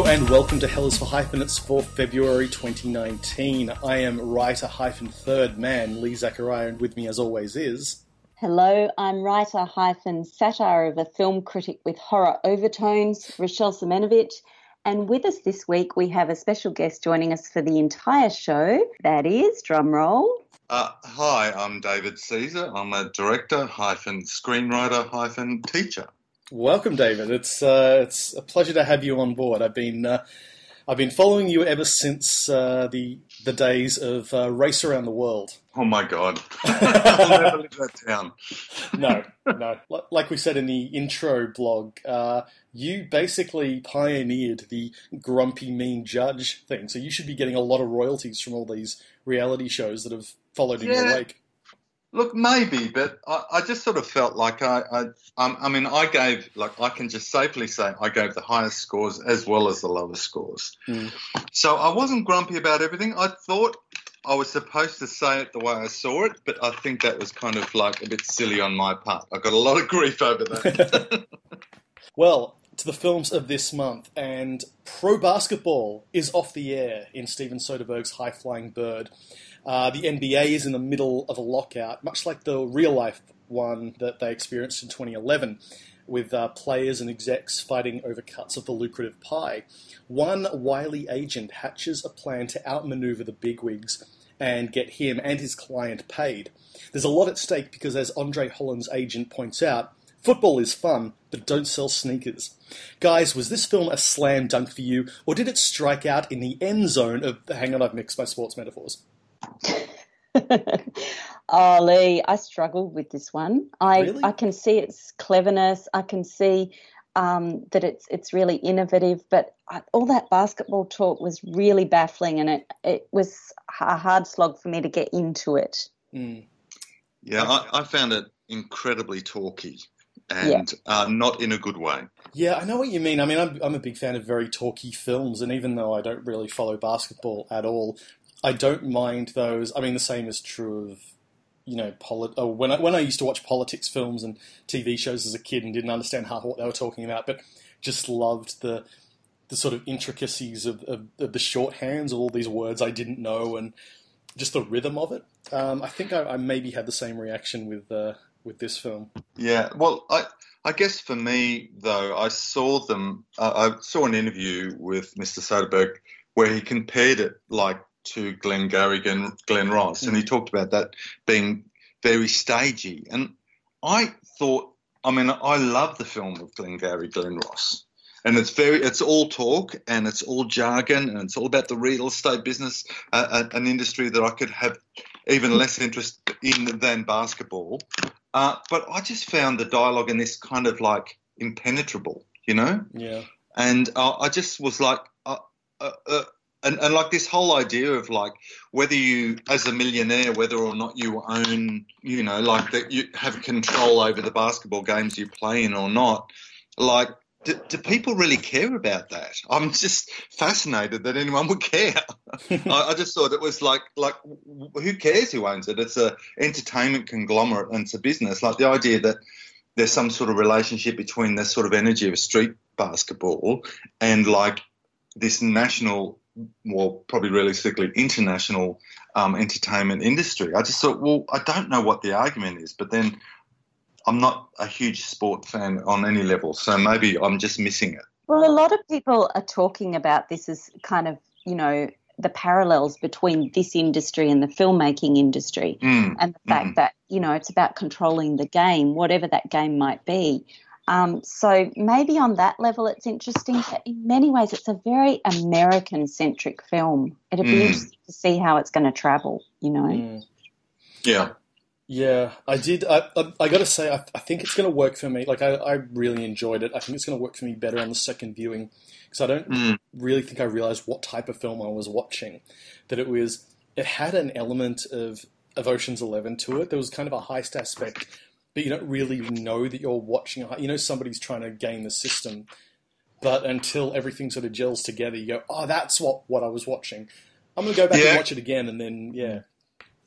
Hello and welcome to Hell is for Hyphenates for February 2019. I am writer hyphen third man Lee Zachariah, and with me as always is. Hello, I'm writer hyphen satire of a film critic with horror overtones, Rochelle Siemienowicz. And with us this week, we have a special guest joining us for the entire show. That is, drumroll. Uh, hi, I'm David Caesar. I'm a director hyphen screenwriter hyphen teacher. Welcome, David. It's uh, it's a pleasure to have you on board. I've been uh, I've been following you ever since uh, the the days of uh, Race Around the World. Oh my God! I'll never live that down. No, no. Like we said in the intro blog, uh, you basically pioneered the grumpy, mean judge thing. So you should be getting a lot of royalties from all these reality shows that have followed in Yeah. your wake. Look, maybe, but I, I just sort of felt like I, I, um, I mean, I gave, like, I can just safely say I gave the highest scores as well as the lowest scores. Mm. So I wasn't grumpy about everything. I thought I was supposed to say it the way I saw it, but I think that was kind of like a bit silly on my part. I got a lot of grief over that. Well, to the films of this month, and pro basketball is off the air in Steven Soderbergh's High Flying Bird. Uh, the NBA is in the middle of a lockout, much like the real life one that they experienced in 2011, with uh, players and execs fighting over cuts of the lucrative pie. One wily agent hatches a plan to outmaneuver the bigwigs and get him and his client paid. There's a lot at stake because, as Andre Holland's agent points out, Football is fun, but don't sell sneakers. Guys, was this film a slam dunk for you, or did it strike out in the end zone of. Hang on, I've mixed my sports metaphors. oh, Lee, I struggled with this one. I, Really? I can see its cleverness. I can see um, that it's it's really innovative. But I, all that basketball talk was really baffling, and it it was a hard slog for me to get into it. Mm. yeah, I, I found it incredibly talky and uh, not in a good way. Yeah, I know what you mean. I mean, I'm, I'm a big fan of very talky films, and even though I don't really follow basketball at all, I don't mind those. I mean, the same is true of, you know, polit- oh, when, I, when I used to watch politics films and TV shows as a kid and didn't understand half what they were talking about, but just loved the the sort of intricacies of, of, of the shorthands of all these words I didn't know and just the rhythm of it. Um, I think I, I maybe had the same reaction with uh, with this film. Yeah, well, I I guess for me though, I saw them. Uh, I saw an interview with Mr. Soderbergh where he compared it like to Glenn Garrigan, Glenn Ross, and he talked about that being very stagey. And I thought, I mean, I love the film of Glengarry Glen Ross. And it's very, it's all talk and it's all jargon and it's all about the real estate business, uh, an industry that I could have even less interest in than basketball. Uh, but I just found the dialogue in this kind of like impenetrable, you know? Yeah. And uh, I just was like, uh, uh, uh, and, and like this whole idea of like whether you, as a millionaire, whether or not you own, you know, like that you have control over the basketball games you play in or not, like. Do, do people really care about that? I'm just fascinated that anyone would care. I, I just thought it was like, like, who cares who owns it? It's a entertainment conglomerate and it's a business. Like the idea that there's some sort of relationship between the sort of energy of street basketball and like this national, well, probably realistically international um, entertainment industry. I just thought, well, I don't know what the argument is, but then I'm not a huge sport fan on any level, so maybe I'm just missing it. Well, a lot of people are talking about this as kind of, you know, the parallels between this industry and the filmmaking industry, Mm, and the fact mm. that, you know, it's about controlling the game, whatever that game might be. Um, so maybe on that level it's interesting, but in many ways it's a very American centric film. It'd be Mm. interesting to see how it's going to travel, you know. Mm. Yeah. Yeah, I did. I, I, I got to say, I, I think it's going to work for me. Like, I, I really enjoyed it. I think it's going to work for me better on the second viewing because I don't Mm. really think I realized what type of film I was watching. That it was, it had an element of of Ocean's Eleven to it. There was kind of a heist aspect, but you don't really know that you're watching. You know, somebody's trying to game the system, but until everything sort of gels together, you go, "Oh, that's what what I was watching." I'm going to go back Yeah. and watch it again, and then yeah.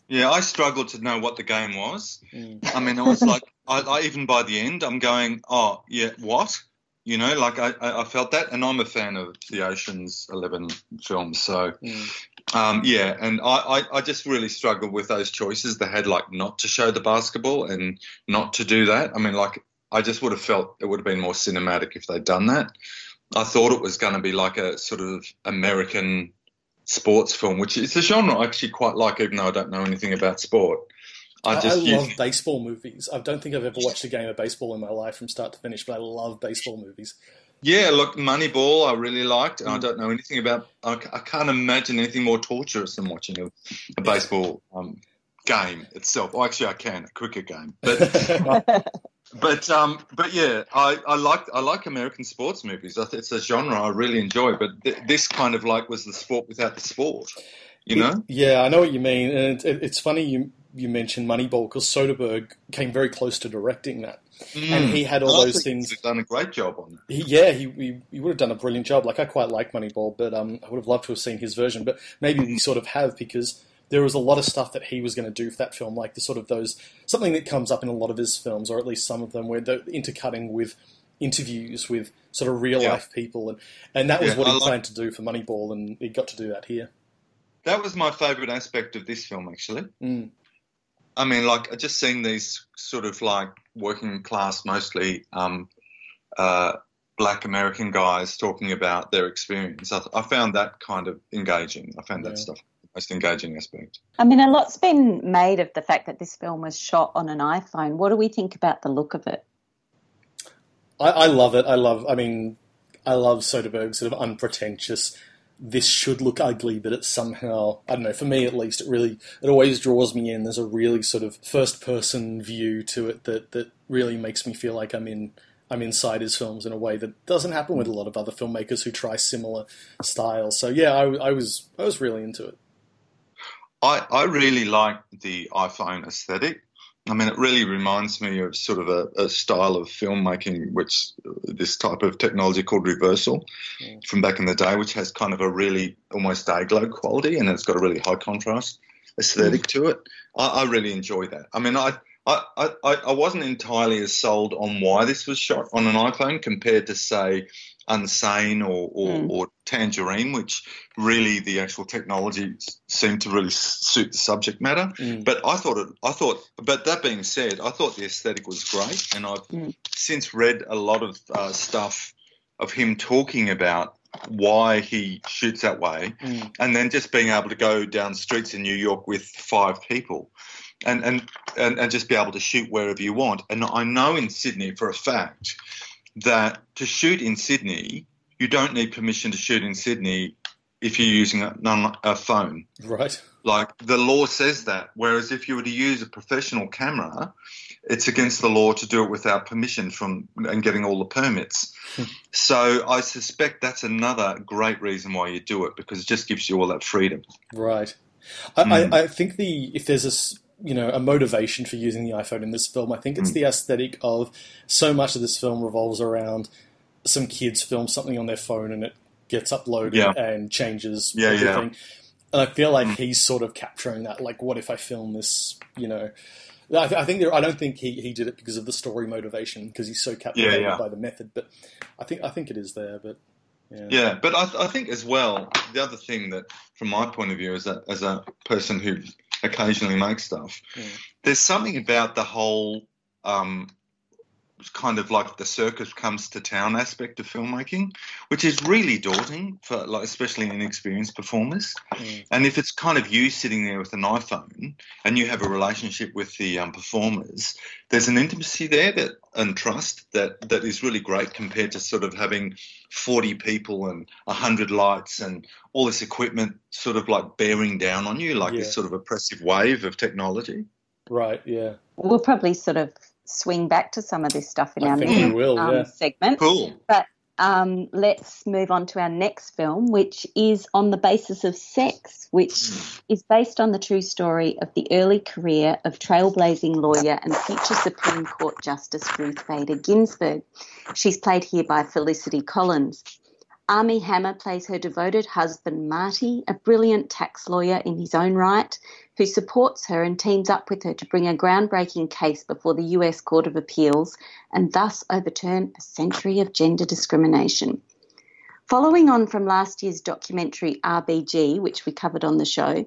Yeah, I struggled to know what the game was. Mm. I mean, I was like, I, I even by the end, I'm going, oh yeah, what? You know, like I, I felt that, and I'm a fan of the Ocean's Eleven films, so Mm. Um, yeah, and I, I, I just really struggled with those choices. They had like not to show the basketball and not to do that. I mean, like I just would have felt it would have been more cinematic if they'd done that. I thought it was going to be like a sort of American sports film, which is a genre I actually quite like, even though I don't know anything about sport. I, I just I you- love baseball movies. I don't think I've ever watched a game of baseball in my life from start to finish, but I love baseball movies. Yeah, look, Moneyball, I really liked. and I Mm. don't know anything about. I can't imagine anything more torturous than watching a, a baseball um, game itself. Oh, actually, I can a cricket game, but but um, but yeah, I, I like I like American sports movies. It's a genre I really enjoy. But th- this kind of like was the sport without the sport. You know? Yeah, I know what you mean, and it, it, it's funny you you mentioned Moneyball because Soderbergh came very close to directing that, and he had all I those things. He's done a great job on that. He, yeah, he, he he would have done a brilliant job. Like I quite like Moneyball, but um, I would have loved to have seen his version. But maybe we sort of have because there was a lot of stuff that he was going to do for that film, like the sort of those something that comes up in a lot of his films, or at least some of them, where they're intercutting with interviews with sort of real Yeah. life people, and and that was Yeah, what he like- planned to do for Moneyball, and he got to do that here. That was my favourite aspect of this film, actually. Mm. I mean, like I just seeing these sort of like working class, mostly um, uh, black American guys talking about their experience. I, I found that kind of engaging. I found that Yeah. stuff the most engaging aspect. I mean, a lot's been made of the fact that this film was shot on an iPhone. What do we think about the look of it? I, I love it. I love. I mean, I love Soderbergh's sort of unpretentious. This should look ugly, but it's somehow I don't know. For me, at least, it really it always draws me in. There's a really sort of first person view to it that that really makes me feel like I'm in I'm inside his films in a way that doesn't happen with a lot of other filmmakers who try similar styles. So yeah, I, I was I was really into it. I, I really like the iPhone aesthetic. I mean, it really reminds me of sort of a, a style of filmmaking, which this type of technology called reversal Mm. from back in the day, which has kind of a really almost day glow quality and it's got a really high contrast aesthetic to it. I, I really enjoy that. I mean, I, I, I, I wasn't entirely as sold on why this was shot on an iPhone compared to, say, Unsane or, or, Mm. or Tangerine, which really the actual technology seemed to really suit the subject matter. Mm. But I thought it. I thought. But that being said, I thought the aesthetic was great, and I've Mm. since read a lot of uh, stuff of him talking about why he shoots that way, Mm. and then just being able to go down streets in New York with five people. And, and, and, and just be able to shoot wherever you want. And I know in Sydney for a fact that to shoot in Sydney, you don't need permission to shoot in Sydney if you're using a, a phone. Right. Like the law says that. Whereas if you were to use a professional camera, it's against the law to do it without permission from and getting all the permits. so I suspect that's another great reason why you do it because it just gives you all that freedom. Right. I, Mm. I, I think the if there's a you know a motivation for using the iPhone in this film, I think it's Mm. the aesthetic of so much of this film revolves around some kids film something on their phone and it gets uploaded Yeah. and changes Yeah, yeah. everything. And I feel like Mm. he's sort of capturing that. Like, what if I film this? You know, I, th- I think there, I don't think he, he did it because of the story motivation because he's so captivated yeah. by the method. But I think I think it is there. But yeah, Yeah, but I, I think as well, the other thing that, from my point of view, as a, as a person who occasionally make stuff, Mm. there's something about the whole um, kind of like the circus comes to town aspect of filmmaking, which is really daunting for like especially inexperienced performers. Mm. And if it's kind of you sitting there with an iPhone and you have a relationship with the um, performers, there's an intimacy there that and trust that that is really great compared to sort of having 40 people and 100 lights and all this equipment sort of like bearing down on you like Yeah. this sort of oppressive wave of technology. right, yeah, We'll probably sort of swing back to some of this stuff in I our next will. um, yeah. segment. Cool. Um, let's move on to our next film, which is on the basis of sex, which is based on the true story of the early career of trailblazing lawyer and future Supreme Court Justice Ruth Bader Ginsburg. She's played here by Felicity Collins. Armie Hammer plays her devoted husband, Marty, a brilliant tax lawyer in his own right, who supports her and teams up with her to bring a groundbreaking case before the US Court of Appeals and thus overturn a century of gender discrimination. Following on from last year's documentary RBG, which we covered on the show,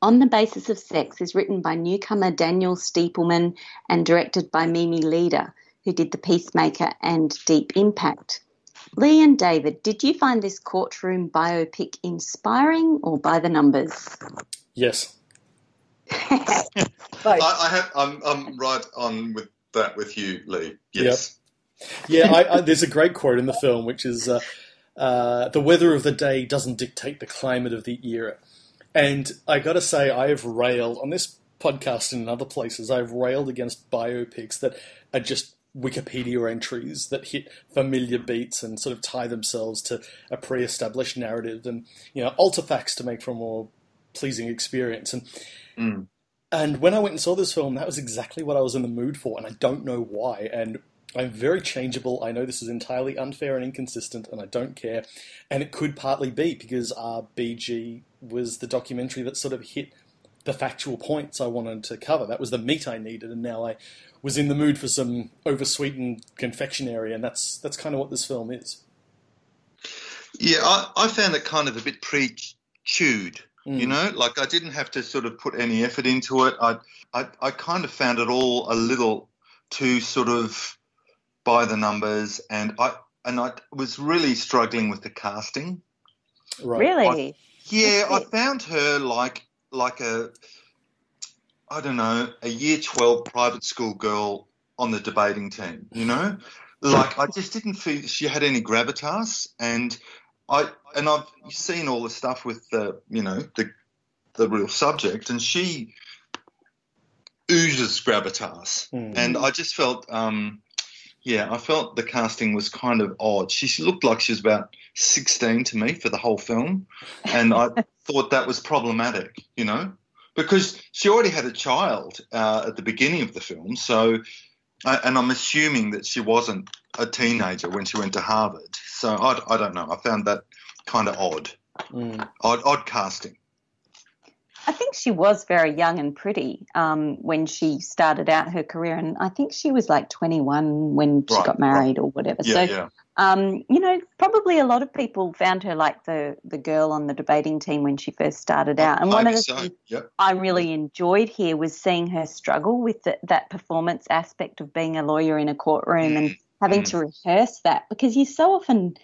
On the Basis of Sex is written by newcomer Daniel Stiepleman and directed by Mimi Leder, who did The Peacemaker and Deep Impact. Lee and David, did you find this courtroom biopic inspiring or by the numbers? Yes. I, I have. I'm, I'm right on with that with you, Lee. Yes. Yeah, I, I, there's a great quote in the film, which is, uh, uh, "The weather of the day doesn't dictate the climate of the era." And I got to say, I have railed on this podcast and in other places. I've railed against biopics that are just Wikipedia entries that hit familiar beats and sort of tie themselves to a pre-established narrative and you know alter facts to make for a more pleasing experience. And Mm. and when I went and saw this film, that was exactly what I was in the mood for, and I don't know why. And I'm very changeable. I know this is entirely unfair and inconsistent, and I don't care. And it could partly be because RBG was the documentary that sort of hit the factual points I wanted to cover. That was the meat I needed, and now I was in the mood for some oversweetened confectionery, and that's that's kind of what this film is. Yeah, I, I found it kind of a bit pre-chewed. Mm. You know, like I didn't have to sort of put any effort into it. I, I, I kind of found it all a little too sort of by the numbers, and I and I was really struggling with the casting. Right. Really? Yeah, I found her like like a I don't know a year twelve private school girl on the debating team. You know, like I just didn't feel she had any gravitas, and I and I've seen all the stuff with the you know the the real subject, and she oozes gravitas, Mm. and I just felt. um yeah, I felt the casting was kind of odd. She looked like she was about 16 to me for the whole film, and I thought that was problematic, you know, because she already had a child uh, at the beginning of the film. So, and I'm assuming that she wasn't a teenager when she went to Harvard. So I, I don't know. I found that kind of odd, Mm. odd, odd casting. I think she was very young and pretty um, when she started out her career, and I think she was like 21 when she Right, got married or whatever. Yeah, so, yeah, um, you know, probably a lot of people found her like the the girl on the debating team when she first started out. And one of the so. things Yep. I really enjoyed here was seeing her struggle with the, that performance aspect of being a lawyer in a courtroom and having Mm. to rehearse that because you so often,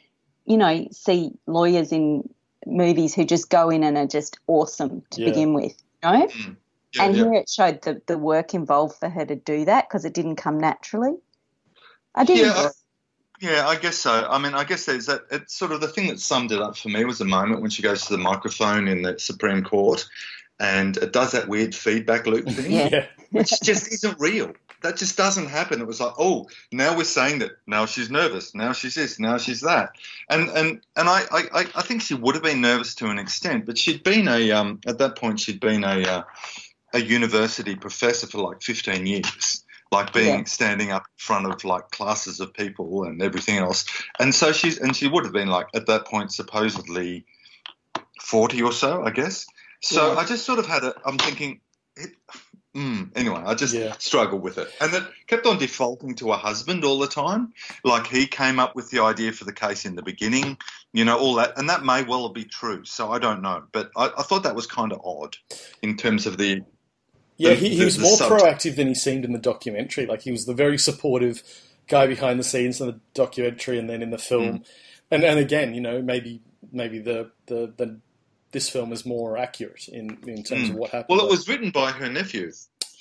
you know, see lawyers in movies who just go in and are just awesome to Yeah. begin with, you know? Mm. Yeah, and yeah. here it showed the, the work involved for her to do that because it didn't come naturally. I did Yeah, I- Yeah, I guess so. I mean, I guess there's that. It's sort of the thing that summed it up for me was the moment when she goes to the microphone in the Supreme Court, and it does that weird feedback loop thing, Yeah. Yeah. which just isn't real. That just doesn't happen. It was like, oh, now we're saying that. Now she's nervous. Now she's this. Now she's that. And and and I I, I think she would have been nervous to an extent, but she'd been a um at that point she'd been a uh, a university professor for like 15 years like being Yeah. standing up in front of like classes of people and everything else and so she's and she would have been like at that point supposedly 40 or so i guess so Yeah. i just sort of had a i'm thinking it, mm, anyway i just Yeah. struggled with it and it kept on defaulting to a husband all the time like he came up with the idea for the case in the beginning you know all that and that may well be true so i don't know but i, I thought that was kind of odd in terms of the Yeah, the- he, he the- was the more subject. proactive than he seemed in the documentary. Like he was the very supportive guy behind the scenes in the documentary, and then in the film. Mm. And and again, you know, maybe maybe the the, the this film is more accurate in in terms of what happened. Mm. well it was written by her nephew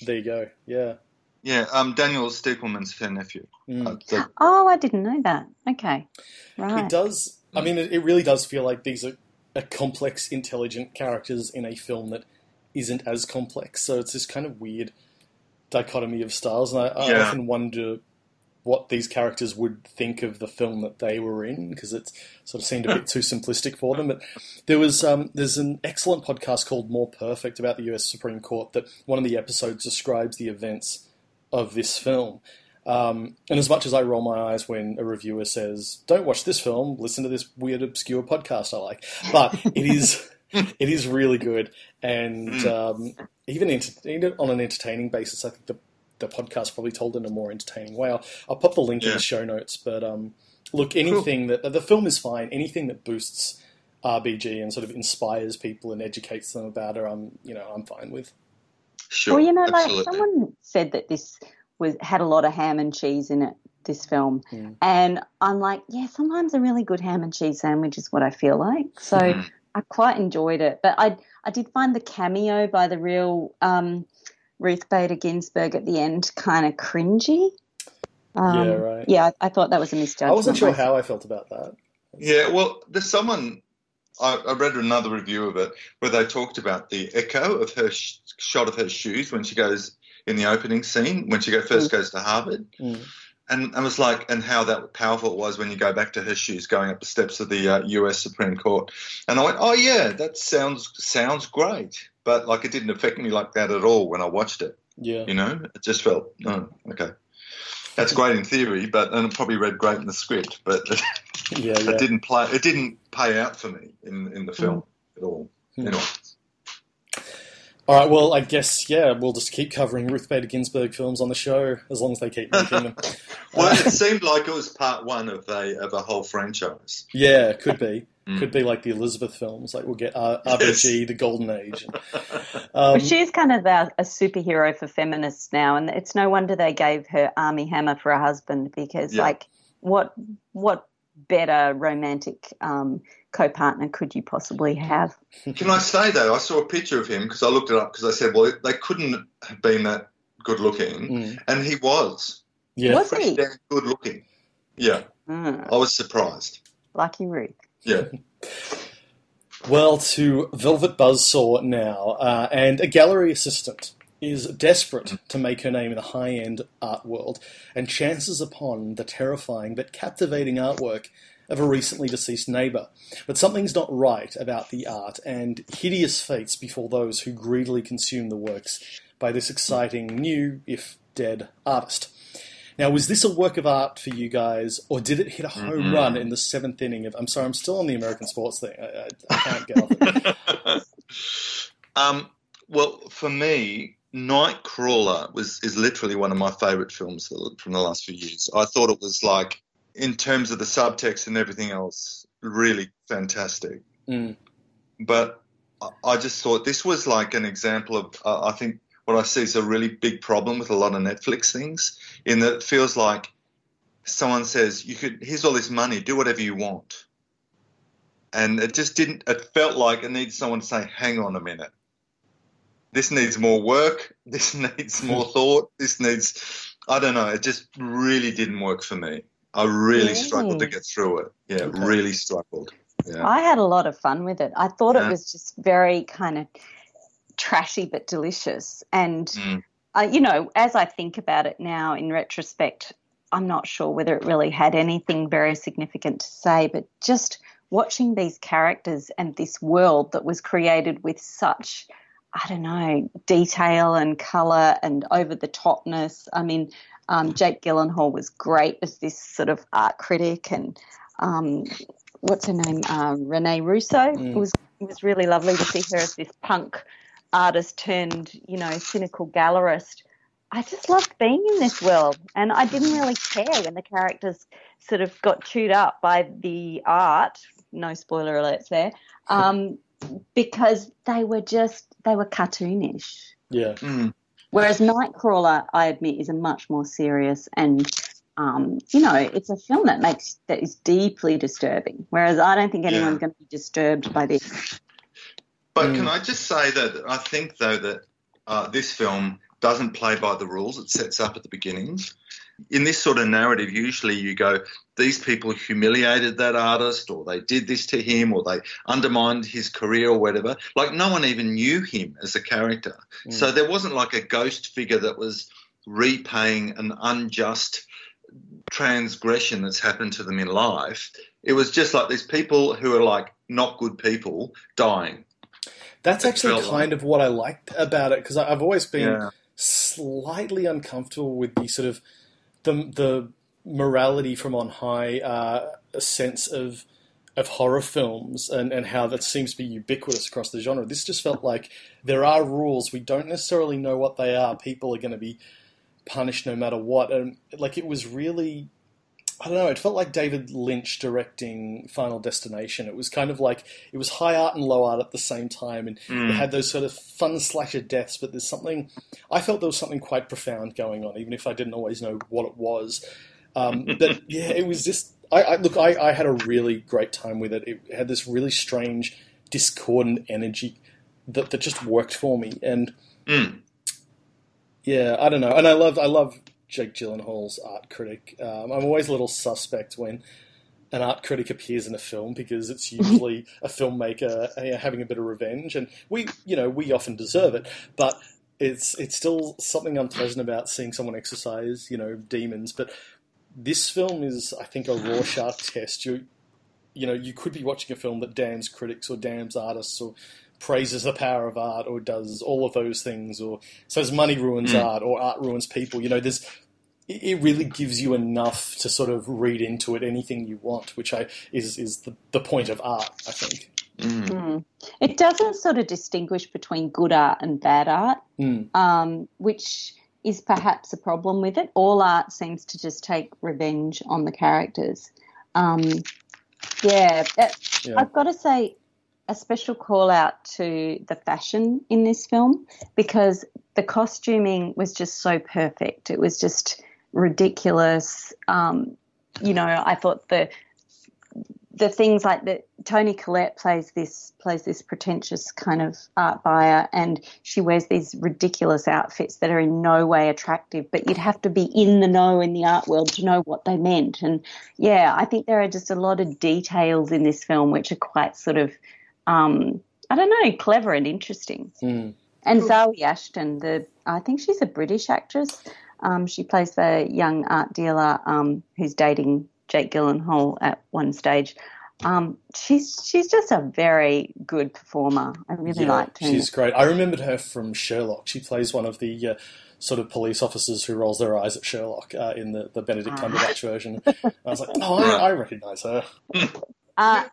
there you go. Yeah. yeah um daniel Stiepleman's her nephew Mm. Uh, the- Oh, I didn't know that. Okay. Right. It does. I mean, it, it really does feel like these are, are complex, intelligent characters in a film that isn't as complex. So it's this kind of weird dichotomy of styles, and I, I Yeah. often wonder what these characters would think of the film that they were in because it sort of seemed a bit too simplistic for them. But there was um, there's an excellent podcast called More Perfect about the U.S. Supreme Court that one of the episodes describes the events of this film. Um, and as much as I roll my eyes when a reviewer says, "Don't watch this film, listen to this weird, obscure podcast I like," but it is it is really good, and um, even, even on an entertaining basis, I think the the podcast probably told in a more entertaining way. I'll, I'll pop the link in the show notes, but um, look, anything that the film is fine. Anything that boosts RBG and sort of inspires people and educates them about it, I'm you know I'm fine with. Sure. well, you know, like someone said that this was had a lot of ham and cheese in it. This film, Mm. and I'm like, yeah, sometimes a really good ham and cheese sandwich is what I feel like. So Mhm. I quite enjoyed it, but I I did find the cameo by the real um, Ruth Bader Ginsburg at the end kind of cringy. Um, yeah, right. Yeah, I, I thought that was a misjudgment. I wasn't sure how I felt about that. Yeah, well, there's someone. I, I read another review of it where they talked about the echo of her sh- shot of her shoes when she goes in the opening scene when she go, first goes to Harvard, Mm. and I was like, and how that powerful it was when you go back to her shoes going up the steps of the uh, U.S. Supreme Court, and I went, oh yeah, that sounds sounds great, but like it didn't affect me like that at all when I watched it. Yeah. You know, it just felt, oh, okay. That's great in theory, but and it probably read great in the script, but Yeah, yeah. it didn't play. It didn't pay out for me in in the film at all. Hmm. Anyway, All right, well, I guess, yeah, we'll just keep covering Ruth Bader Ginsburg films on the show as long as they keep making them. well, Uh, it seemed like it was part one of a of a whole franchise. yeah, could be. Mm. Could be like the Elizabeth films. Like we'll get uh, Yes. RBG, the Golden Age. Um, Well, she's kind of a, a superhero for feminists now, and it's no wonder they gave her Armie Hammer for a husband because, Yeah. like, what what better romantic um, co-partner could you possibly have? Can I say though, I saw a picture of him because I looked it up because I said, well, they couldn't have been that good looking, mm, and he was yeah. Was pretty he? good looking. Yeah, Mm, I was surprised. lucky Ruth. Yeah, Well, to Velvet Buzzsaw now, uh, and a gallery assistant is desperate to make her name in the high end art world and chances upon the terrifying but captivating artwork of a recently deceased neighbour. But something's not right about the art, and hideous fates befall those who greedily consume the works by this exciting new, if dead, artist. Now, was this a work of art for you guys, or did it hit a home Mhm. run in the seventh inning of? I'm sorry, I'm still on the American sports thing. I, I, I can't get off it. um, well, for me, Nightcrawler was is literally one of my favourite films from the last few years. I thought it was like, in terms of the subtext and everything else, really fantastic. Mm. But I- I just thought this was like an example of, uh, I think, what I see is a really big problem with a lot of Netflix things, in that it feels like someone says, "You could here's all this money, do whatever you want," and it just didn't. It felt like it needs someone to say, "Hang on a minute, this needs more work. This needs more thought. This needs." I don't know. It just really didn't work for me. I really struggled to get through it. Yeah, Okay. really struggled. Yeah. I had a lot of fun with it. I thought it was just very kind of trashy but delicious. And, Mm. uh, you know, as I think about it now in retrospect, I'm not sure whether it really had anything very significant to say, but just watching these characters and this world that was created with such, I don't know, detail and colour and over the topness. I mean, um, Jake Gyllenhaal was great as this sort of art critic and um, what's her name, uh, Rene Russo. Mm. It was it was really lovely to see her as this punk artist turned, you know, cynical gallerist. I just loved being in this world, and I didn't really care when the characters sort of got chewed up by the art. No spoiler alerts there, um, because they were just they were cartoonish. Yeah. Mm. Whereas Nightcrawler, I admit, is a much more serious and um, you know, it's a film that makes that is deeply disturbing. Whereas I don't think anyone's Yeah. going to be disturbed by this. But Mm. can I just say that I think though that uh, this film doesn't play by the rules it sets up at the beginning. In this sort of narrative, usually you go, these people humiliated that artist, or they did this to him, or they undermined his career, or whatever. Like no one even knew him as a character. Mm. So there wasn't like a ghost figure that was repaying an unjust transgression that's happened to them in life. It was just like these people who are like not good people dying. That's actually kind of what I liked about it because I've always been Yeah. slightly uncomfortable with the sort of the the morality from on high, uh, a sense of of horror films and, and how that seems to be ubiquitous across the genre. This just felt like there are rules. We don't necessarily know what they are. People are going to be punished no matter what. And like it was really, I don't know. It felt like David Lynch directing Final Destination. It was kind of like it was high art and low art at the same time, and Mm. it had those sort of fun slasher deaths. But there's something I felt there was something quite profound going on, even if I didn't always know what it was. Um, but yeah, it was just. I, I look. I, I had a really great time with it. It had this really strange, discordant energy that that just worked for me. And Mm. yeah, I don't know. And I love I love Jake Gyllenhaal's art critic. Um, I'm always a little suspect when an art critic appears in a film because it's usually a filmmaker uh, having a bit of revenge, and we you know we often deserve it, but. It's it's still something unpleasant about seeing someone exercise, you know, demons. But this film is, I think, a Rorschach test. You, you know, you could be watching a film that damns critics or damns artists or praises the power of art or does all of those things or says money ruins Mm. art or art ruins people. You know, there's it it really gives you enough to sort of read into it anything you want, which I is is the, the point of art, I think. Mm. Mm. It doesn't sort of distinguish between good art and bad art, Mm. um, which is perhaps a problem with it. All art seems to just take revenge on the characters. Um, yeah, uh, Yeah. I've got to say a special call out to the fashion in this film because the costuming was just so perfect. It was just ridiculous. Um, you know, I thought the the things like that Toni Collette plays this plays this pretentious kind of art buyer and she wears these ridiculous outfits that are in no way attractive but you'd have to be in the know in the art world to know what they meant and yeah I think there are just a lot of details in this film which are quite sort of um, I don't know clever and interesting Mm. and Zawe Ashton the I think she's a British actress um, she plays the young art dealer um, who's dating Jake Gyllenhaal at one stage. Um, she's she's just a very good performer. I really Yeah, liked her. she's great. I remembered her from Sherlock. She plays one of the uh, sort of police officers who rolls their eyes at Sherlock uh, in the, the Benedict Ah. Cumberbatch version. I was like, oh, I, I recognise her. Uh,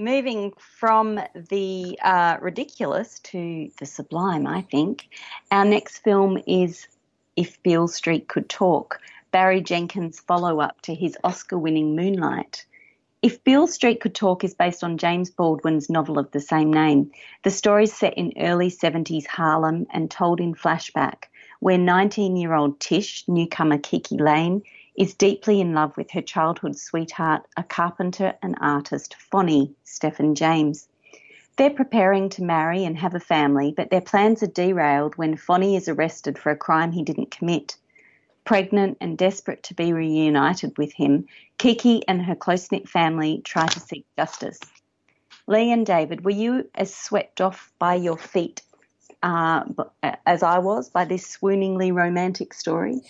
moving from the uh, ridiculous to the sublime, I think. Our next film is If Beale Street Could Talk, Barry Jenkins' follow up to his Oscar winning Moonlight. If Beale Street Could Talk is based on James Baldwin's novel of the same name. The story is set in early 70s Harlem and told in flashback, where 19 year old Tish, newcomer KiKi Layne, is deeply in love with her childhood sweetheart, a carpenter and artist, Fonny Stephan James. They're preparing to marry and have a family, but their plans are derailed when Fonny is arrested for a crime he didn't commit. Pregnant and desperate to be reunited with him, Kiki and her close knit family try to seek justice. Lee and David, were you as swept off by your feet uh, as I was by this swooningly romantic story?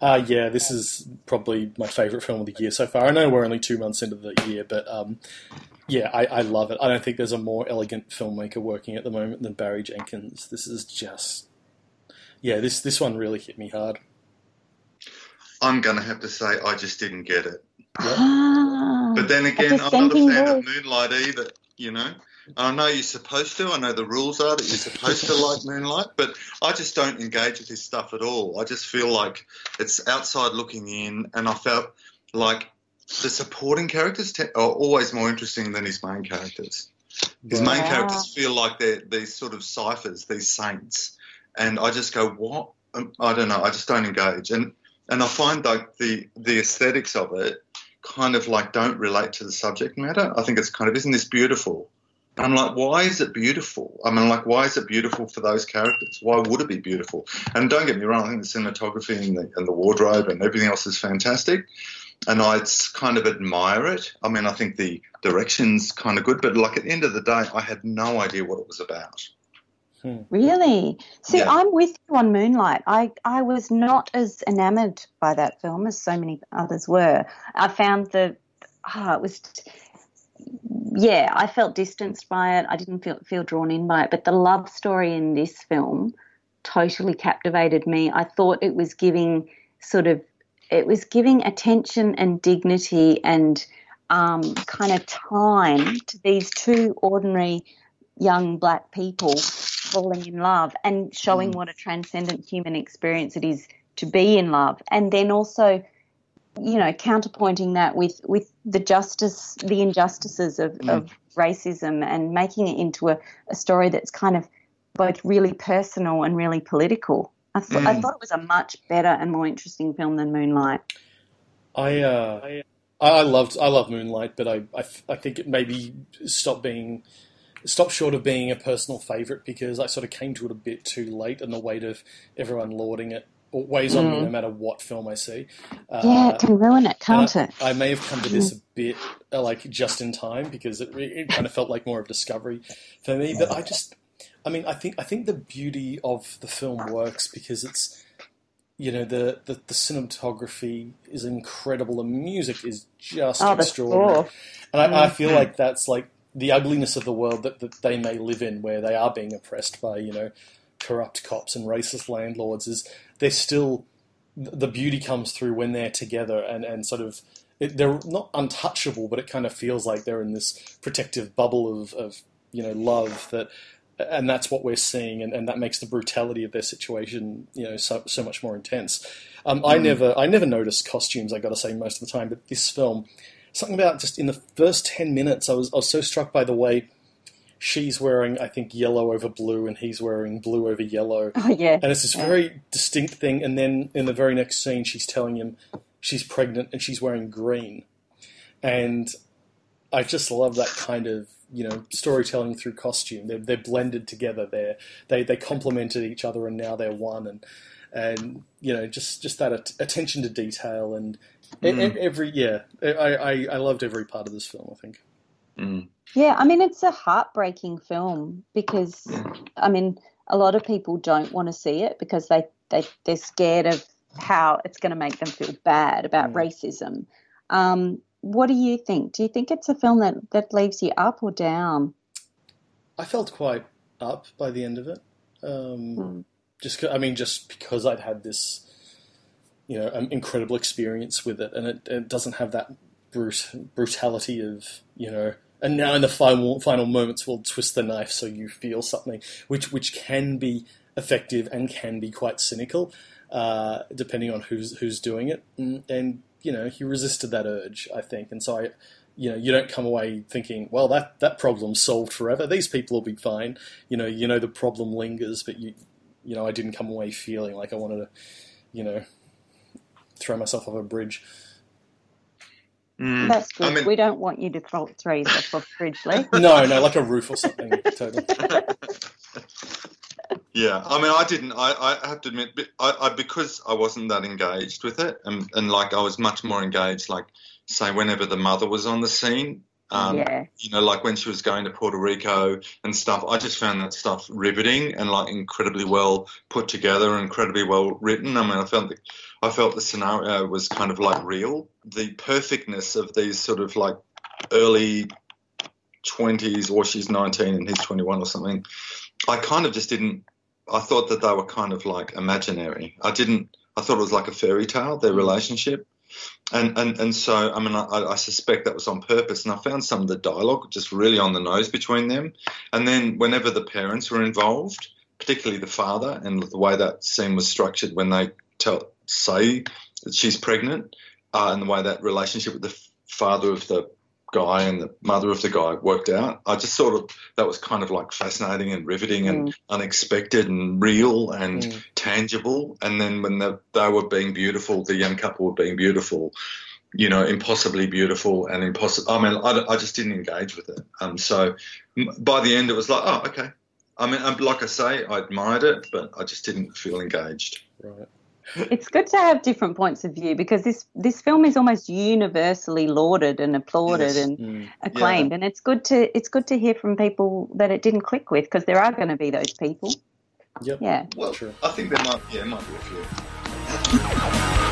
Uh, yeah, this is probably my favourite film of the year so far. I know we're only two months into the year, but um, yeah, I, I love it. I don't think there's a more elegant filmmaker working at the moment than Barry Jenkins. This is just, yeah, this this one really hit me hard. I'm going to have to say I just didn't get it. Ah, But then again, I'm not a dissenting fan of. Moonlight either, you know. I know you're supposed to. I know the rules are that you're supposed to like Moonlight, but I just don't engage with his stuff at all. I just feel like it's outside looking in, and I felt like the supporting characters te- are always more interesting than his main characters. His main characters feel like they're these sort of ciphers, these saints, and I just go, what? Um, I don't know. I just don't engage, and and I find like the the aesthetics of it kind of like don't relate to the subject matter. I think it's kind of isn't this beautiful? And I'm like, why is it beautiful? I mean, like, why is it beautiful for those characters? Why would it be beautiful? And don't get me wrong, I think the cinematography and the, and the wardrobe and everything else is fantastic. And I kind of admire it. I mean, I think the direction's kind of good, but like at the end of the day, I had no idea what it was about. Really? See, Yeah. I'm with you on Moonlight. I, I was not as enamored by that film as so many others were. I found the, ah, it was, yeah, I felt distanced by it. I didn't feel feel drawn in by it. But the love story in this film totally captivated me. I thought it was giving sort of it was giving attention and dignity and um, kind of time to these two ordinary young black people falling in love and showing Mm. what a transcendent human experience it is to be in love, and then also, you know, counterpointing that with with the justice, the injustices of, Mm. of racism, and making it into a, a story that's kind of both really personal and really political. I, th- I Mm. thought it was a much better and more interesting film than Moonlight. I, uh, I I loved I love Moonlight, but I I, I think it maybe stopped being stopped short of being a personal favourite because I sort of came to it a bit too late, and the weight of everyone lauding it weighs on me Mm. no matter what film I see. Uh, yeah, it can ruin it, can't I, it? I may have come to this a bit uh, like just in time because it, re- it kind of felt like more of discovery for me. But I just, I mean, I think I think the beauty of the film works because it's, you know, the the, the cinematography is incredible. The music is just oh, extraordinary, and I, I Mm. feel like that's like the ugliness of the world that, that they may live in, where they are being oppressed by you know corrupt cops and racist landlords. Is they're still the beauty comes through when they're together and, and sort of it, they're not untouchable, but it kind of feels like they're in this protective bubble of, of you know love that, and that's what we're seeing, and, and that makes the brutality of their situation you know so, so much more intense. Um, I Mm. never I never noticed costumes. I got to say most of the time, but this film, something about just in the first ten minutes, I was I was so struck by the way she's wearing I think yellow over blue, and he's wearing blue over yellow. Oh yeah, And it's this Yeah. very distinct thing. And then in the very next scene, she's telling him she's pregnant and she's wearing green. And I just love that kind of you know storytelling through costume. They're, they're blended together. They they they complemented each other, and now they're one. And and you know just just that at- attention to detail and Mm. every yeah, I, I I loved every part of this film. I think. Mm. Yeah. I mean, it's a heartbreaking film because. I mean, a lot of people don't want to see it because they they they're scared of how it's going to make them feel bad about Mm. racism. Um, what do you think? Do you think it's a film that that leaves you up or down? I felt quite up by the end of it. Um, Mm. just I mean, just because I'd had this, you know, um, incredible experience with it, and it, it doesn't have that brute, brutality of you know. And now in the final final moments, we'll twist the knife so you feel something, which which can be effective and can be quite cynical, uh, depending on who's who's doing it. And, and you know, he resisted that urge, I think, and so I. You know, you don't come away thinking, "Well, that, that problem's solved forever. These people will be fine." You know, you know the problem lingers, but you, you know, I didn't come away feeling like I wanted to, you know, throw myself off a bridge. Mm. That's good. I mean- we don't want you to throw threes off a bridge, Lee. No, no, like a roof or something. totally. Yeah, I mean, I didn't. I, I have to admit, I, I because I wasn't that engaged with it, and, and like I was much more engaged, like say whenever the mother was on the scene. Um, yeah, You know, like when she was going to Puerto Rico and stuff. I just found that stuff riveting and like incredibly well put together, incredibly well written. I mean, I felt the, I felt the scenario was kind of like real. The perfectness of these sort of like early twenties, or she's nineteen and he's twenty-one or something. I kind of just didn't. I thought that they were kind of like imaginary. I didn't. I thought it was like a fairy tale, their relationship, and and and so I mean, I, I suspect that was on purpose. And I found some of the dialogue just really on the nose between them. And then whenever the parents were involved, particularly the father, and the way that scene was structured when they tell say that she's pregnant, uh, and the way that relationship with the father of the guy and the mother of the guy worked out. I just sort of that was kind of like fascinating and riveting and unexpected and real and Mm. tangible. And then when the, they were being beautiful, the young couple were being beautiful, you know, impossibly beautiful and impossible. I mean, I, I just didn't engage with it. Um, so by the end, it was like, oh, okay. I mean, um, like I say, I admired it, but I just didn't feel engaged. Right. It's good to have different points of view because this this film is almost universally lauded and applauded Yes. and Mm. acclaimed, and it's good to it's good to hear from people that it didn't click with because there are going to be those people. Yep. Yeah. Well, True. I think there might, yeah, might be a few.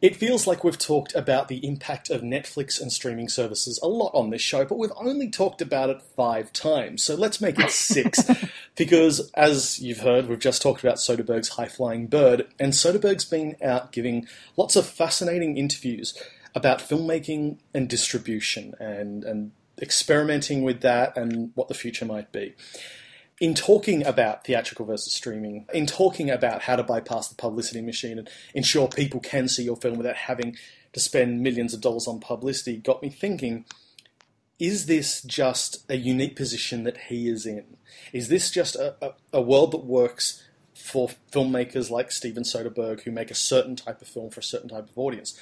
It feels like we've talked about the impact of Netflix and streaming services a lot on this show, but we've only talked about it five times. So let's make it six. because, as you've heard, we've just talked about Soderbergh's High Flying Bird, and Soderbergh's been out giving lots of fascinating interviews about filmmaking and distribution and, and experimenting with that and what the future might be in talking about theatrical versus streaming, in talking about how to bypass the publicity machine and ensure people can see your film without having to spend millions of dollars on publicity, got me thinking is this just a unique position that he is in? Is this just a, a, a world that works for filmmakers like Steven Soderbergh who make a certain type of film for a certain type of audience?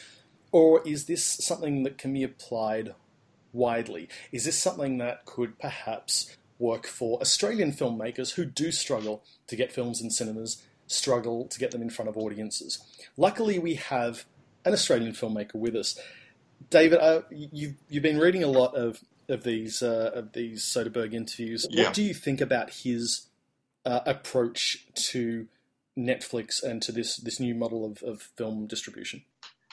Or is this something that can be applied widely? Is this something that could perhaps work for Australian filmmakers who do struggle to get films in cinemas, struggle to get them in front of audiences. Luckily, we have an Australian filmmaker with us. David, uh, you've you've been reading a lot of of these uh, of these Soderbergh interviews. Yeah. What do you think about his uh, approach to Netflix and to this this new model of, of film distribution?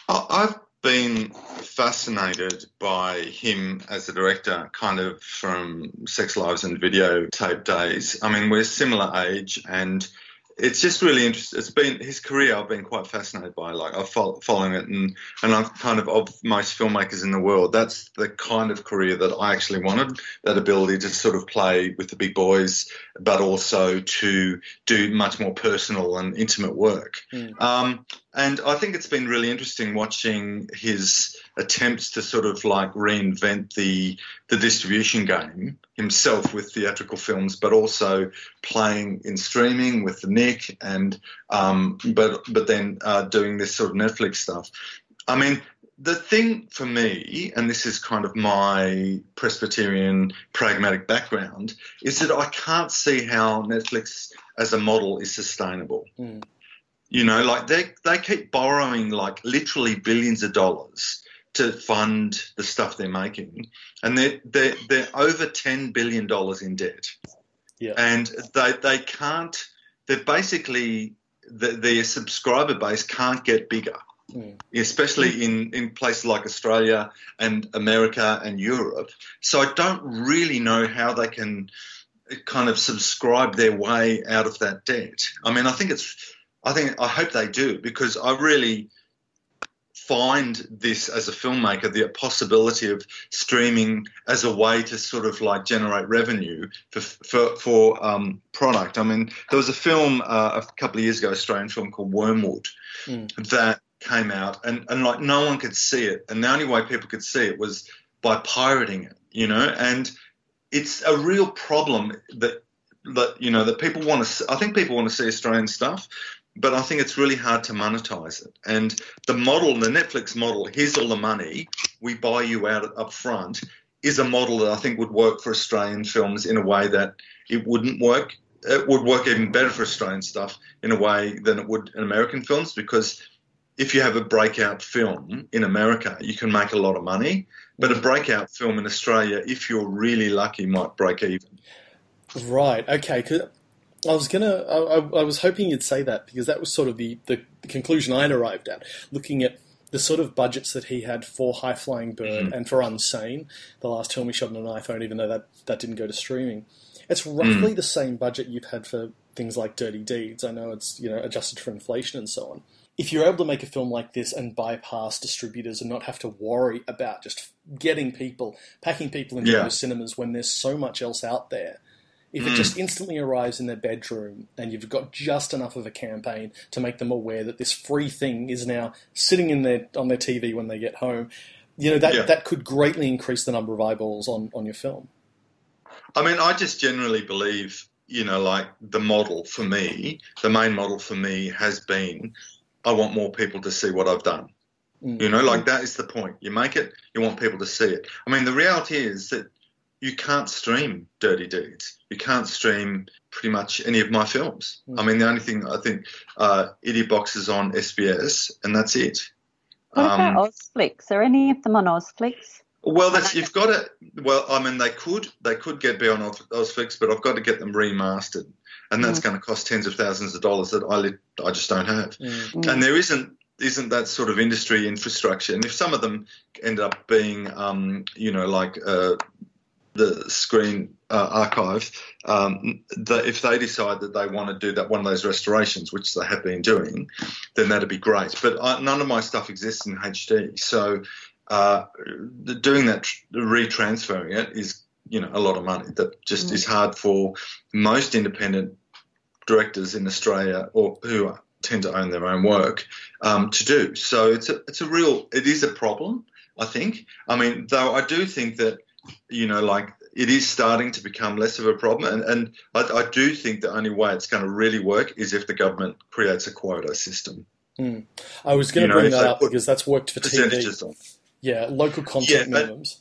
I've been fascinated by him as a director, kind of from Sex, Lies, and Videotape days. I mean, we're similar age, and it's just really interesting. It's been his career. I've been quite fascinated by. Like I'm following it, and and I'm kind of of most filmmakers in the world. That's the kind of career that I actually wanted. That ability to sort of play with the big boys, but also to do much more personal and intimate work. Mm. Um, and I think it's been really interesting watching his attempts to sort of like reinvent the the distribution game himself with theatrical films, but also playing in streaming with the Knick, and um, but but then uh, doing this sort of Netflix stuff. I mean, the thing for me, and this is kind of my Presbyterian pragmatic background, is that I can't see how Netflix as a model is sustainable. Mm. You know, like they they keep borrowing like literally billions of dollars to fund the stuff they're making, and they're they're, they're over ten billion dollars in debt, Yeah. and they they can't. They're basically the, their subscriber base can't get bigger, Mm. especially in in places like Australia and America and Europe. So I don't really know how they can kind of subscribe their way out of that debt. I mean, I think it's I think I hope they do because I really find this as a filmmaker the possibility of streaming as a way to sort of like generate revenue for for, for um, product. I mean, there was a film uh, a couple of years ago, Australian film called Wormwood, Mm. that came out and, and like no one could see it, and the only way people could see it was by pirating it, you know, and it's a real problem that that you know that people want to. I think people want to see Australian stuff, but I think it's really hard to monetize it. And the model, the Netflix model, here's all the money, we buy you out up front, is a model that I think would work for Australian films in a way that it wouldn't work. It would work even better for Australian stuff in a way than it would in American films because if you have a breakout film in America, you can make a lot of money. But a breakout film in Australia, if you're really lucky, might break even. Right. Okay. I was gonna. I, I- I was hoping you'd say that because that was sort of the, the conclusion I'd arrived at, looking at the sort of budgets that he had for High Flying Bird Mhm. and for Unsane, the last film he shot on an iPhone, even though that that didn't go to streaming. It's roughly the same budget you've had for things like Dirty Deeds. I know it's you know adjusted for inflation and so on. If you're able to make a film like this and bypass distributors and not have to worry about just getting people, packing people into Yeah. those cinemas when there's so much else out there, if it Mm. just instantly arrives in their bedroom and you've got just enough of a campaign to make them aware that this free thing is now sitting in their on their TV when they get home, you know that Yeah. that could greatly increase the number of eyeballs on on your film. I mean, I just generally believe, you know, like the model for me, the main model for me has been I want more people to see what I've done. Mm. You know, like that is the point. You make it, you want people to see it. I mean, the reality is that you can't stream Dirty Deeds. You can't stream pretty much any of my films. Mm. I mean, the only thing I think uh, Idiot Box is on SBS, and that's it. What Um, about Ozflix? Are any of them on Ozflix? Well, that's you've got to. Well, I mean, they could they could get be on Oz- Ozflix, but I've got to get them remastered, and that's Mm. going to cost tens of thousands of dollars that I li- I just don't have. Mm. Mm. And there isn't isn't that sort of industry infrastructure. And if some of them end up being, um, you know, like uh, the Screen uh, Archive, um, the, if they decide that they want to do that one of those restorations, which they have been doing, then that'd be great. But I, none of my stuff exists in HD, so uh, doing that, retransferring it is, you know, a lot of money. That just mm. is hard for most independent directors in Australia or who tend to own their own work um, to do. So it's a it's a real it is a problem. I think. I mean, though I do think that you know, like it is starting to become less of a problem, and and I, I do think the only way it's going to really work is if the government creates a quota system. Mm. I was going to bring that up because that's worked for TV. On. Yeah, local content yeah, minimums.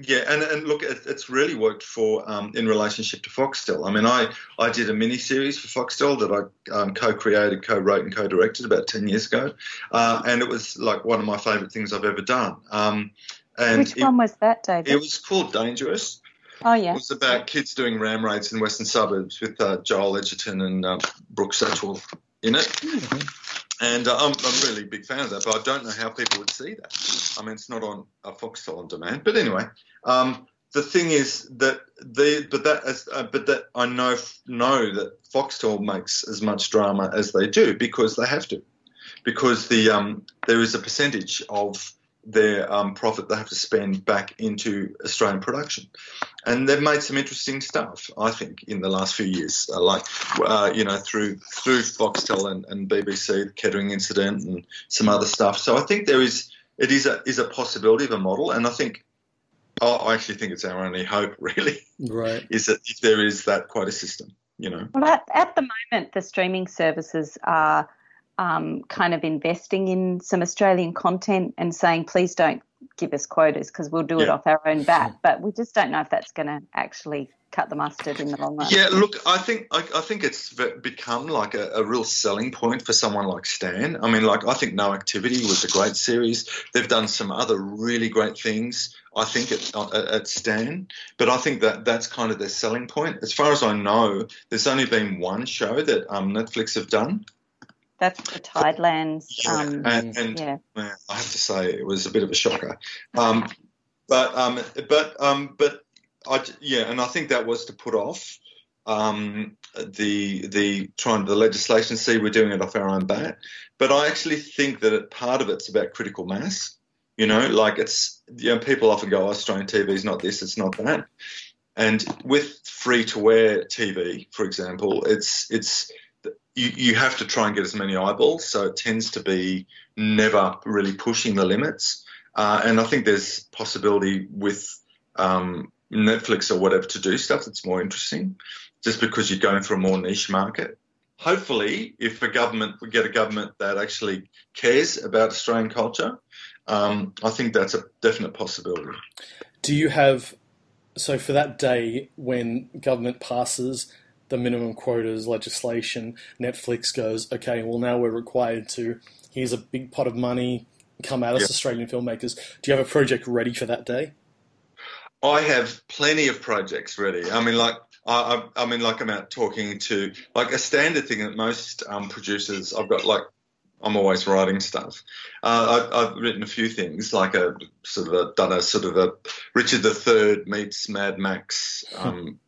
Yeah, and, and look, it, it's really worked for um, in relationship to Foxtel. I mean, I, I did a mini series for Foxtel that I um, co-created, co-wrote, and co-directed about ten years ago, uh, and it was like one of my favourite things I've ever done. Um, and Which it, one was that, David? It was called Dangerous. Oh yeah. It was about kids doing ram raids in western suburbs with uh, Joel Edgerton and uh, Brooke Satchwell in it. Mm-hmm. And uh, I'm, I'm really a big fan of that, but I don't know how people would see that. I mean, it's not on a Foxtel on demand. But anyway, um, the thing is that the but that as, uh, but that I know know that Foxtel makes as much drama as they do because they have to, because the um, there is a percentage of their um, profit they have to spend back into Australian production. And they've made some interesting stuff, I think, in the last few years, uh, like uh, you know through through Foxtel and, and BBC, the Kettering incident, and some other stuff. So I think there is it is a is a possibility of a model, and I think I actually think it's our only hope, really, right? Is that if there is that quite a system, you know. Well, at, at the moment, the streaming services are um, kind of investing in some Australian content and saying, please don't give us quotas because we'll do yeah. it off our own bat. But we just don't know if that's going to actually cut the mustard in the long run. Yeah, look, I think I, I think it's become like a, a, real selling point for someone like Stan. I mean, like I think No Activity was a great series. They've done some other really great things. I think at, at Stan, but I think that that's kind of their selling point. As far as I know, there's only been one show that um, Netflix have done, that's the Tidelands. Yeah, um, and, and yeah. I have to say it was a bit of a shocker. Um, but um, but um, but I, yeah, and I think that was to put off um, the the trying the legislation. See, we're doing it off our own bat. But I actually think that it, part of it's about critical mass. You know, like it's you know people often go, oh, Australian TV is not this, it's not that. And with free to air TV, for example, it's it's you, you have to try and get as many eyeballs, so it tends to be never really pushing the limits. Uh, and I think there's possibility with um, Netflix or whatever to do stuff that's more interesting, just because you're going for a more niche market. Hopefully, if a government we get a government that actually cares about Australian culture, um, I think that's a definite possibility. Do you have so for that day when government passes the minimum quotas legislation, Netflix goes, okay, well now we're required to. Here's a big pot of money. Come at us, yep. Australian filmmakers. Do you have a project ready for that day? I have plenty of projects ready. I mean, like I, I, I mean, like I'm out talking to like a standard thing that most um, producers. I've got like I'm always writing stuff. Uh, I, have written a few things, like a sort of a, done a sort of a Richard III meets Mad Max um,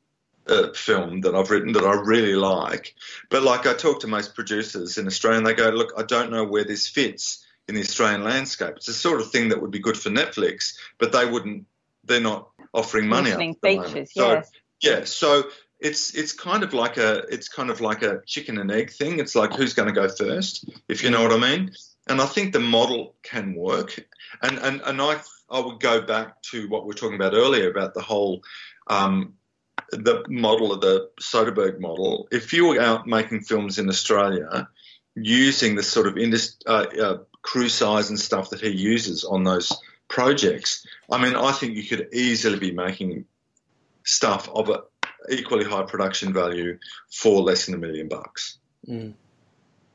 uh, film that I've written that I really like. But like I talk to most producers in Australia, and they go, "Look, I don't know where this fits in the Australian landscape. It's the sort of thing that would be good for Netflix, but they wouldn't. They're not offering money. features, so, yes. Yeah, so it's it's kind of like a it's kind of like a chicken and egg thing. It's like who's going to go first, if you know what I mean. And I think the model can work. And and and I I would go back to what we were talking about earlier about the whole um, the model of the Soderbergh model, if you were out making films in Australia using the sort of industry, uh, uh, crew size and stuff that he uses on those projects, I mean, I think you could easily be making stuff of a equally high production value for less than a million bucks. Mm.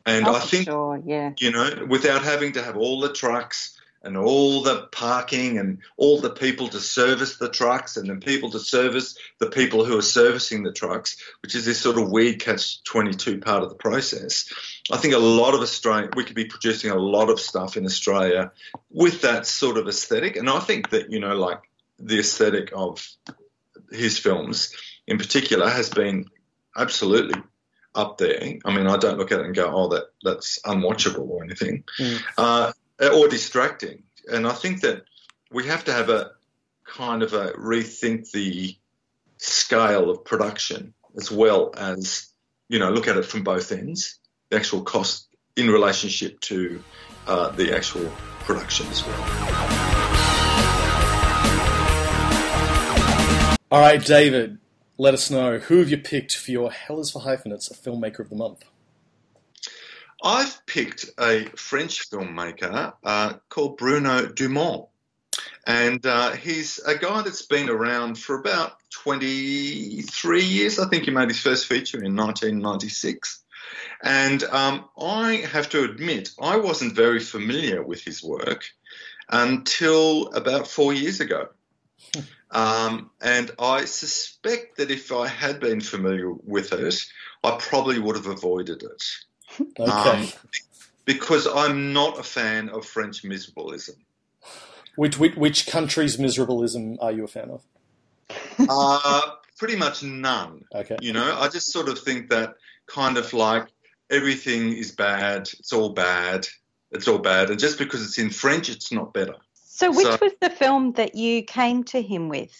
And oh, I think, sure, yeah. you know, without having to have all the trucks and all the parking and all the people to service the trucks and then people to service the people who are servicing the trucks, which is this sort of weird catch 22 part of the process. I think a lot of Australia, we could be producing a lot of stuff in Australia with that sort of aesthetic. And I think that, you know, like the aesthetic of his films in particular has been absolutely up there. I mean, I don't look at it and go, "Oh, that that's unwatchable" or anything, mm. uh, or distracting. And I think that we have to have a kind of a rethink the scale of production as well as you know look at it from both ends, the actual cost in relationship to uh, the actual production as well. All right, David let us know who have you picked for your Hell is for Hyphenates Filmmaker of the Month. I've picked a French filmmaker uh, called Bruno Dumont. And uh, he's a guy that's been around for about 23 years. I think he made his first feature in 1996. And um, I have to admit, I wasn't very familiar with his work until about four years ago. Um, and I suspect that if I had been familiar with it, I probably would have avoided it. Okay. Um, because I'm not a fan of French miserableism. Which, which, which country's miserableism are you a fan of? uh, pretty much none. Okay. You know, I just sort of think that kind of like everything is bad, it's all bad, it's all bad. And just because it's in French, it's not better. So, which so, was the film that you came to him with?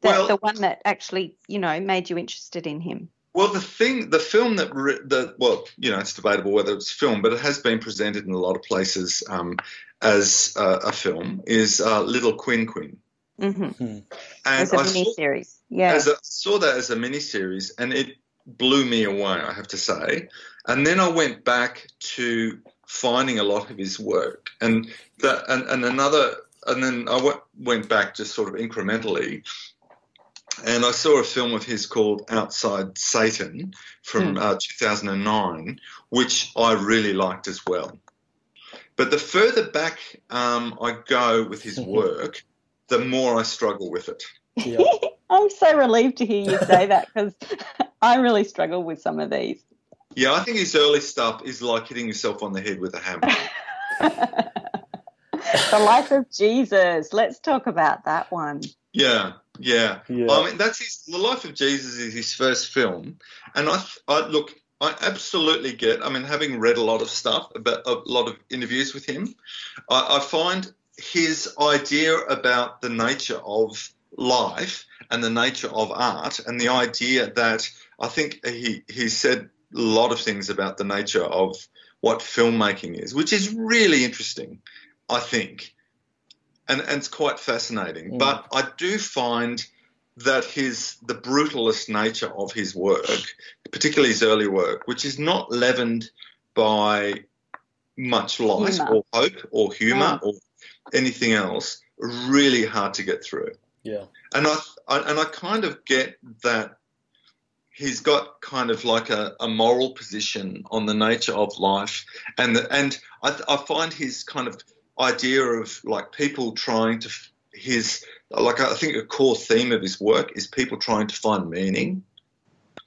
The, well, the one that actually, you know, made you interested in him. Well, the thing, the film that, the well, you know, it's debatable whether it's film, but it has been presented in a lot of places um, as uh, a film. Is uh, Little Quin Quin. Mm-hmm. Hmm. And as a mini series, yeah. As a, saw that as a mini series, and it blew me away. I have to say. And then I went back to finding a lot of his work, and that and, and another, and then I went, went back just sort of incrementally, and I saw a film of his called Outside Satan from mm. uh, 2009, which I really liked as well. But the further back um, I go with his work, the more I struggle with it. Yeah. I'm so relieved to hear you say that because I really struggle with some of these. Yeah, I think his early stuff is like hitting yourself on the head with a hammer. the life of Jesus. Let's talk about that one. Yeah, yeah. yeah. I mean, that's his. The life of Jesus is his first film, and I, I look. I absolutely get. I mean, having read a lot of stuff about a lot of interviews with him, I, I find his idea about the nature of life and the nature of art, and the idea that I think he he said a lot of things about the nature of what filmmaking is, which is really interesting, I think, and, and it's quite fascinating. Mm. But I do find that his the brutalist nature of his work, particularly his early work, which is not leavened by much light humor. or hope or humor yeah. or anything else, really hard to get through. Yeah, and I, I and I kind of get that he's got kind of like a, a moral position on the nature of life, and the, and I, I find his kind of idea of like people trying to his like I think a core theme of his work is people trying to find meaning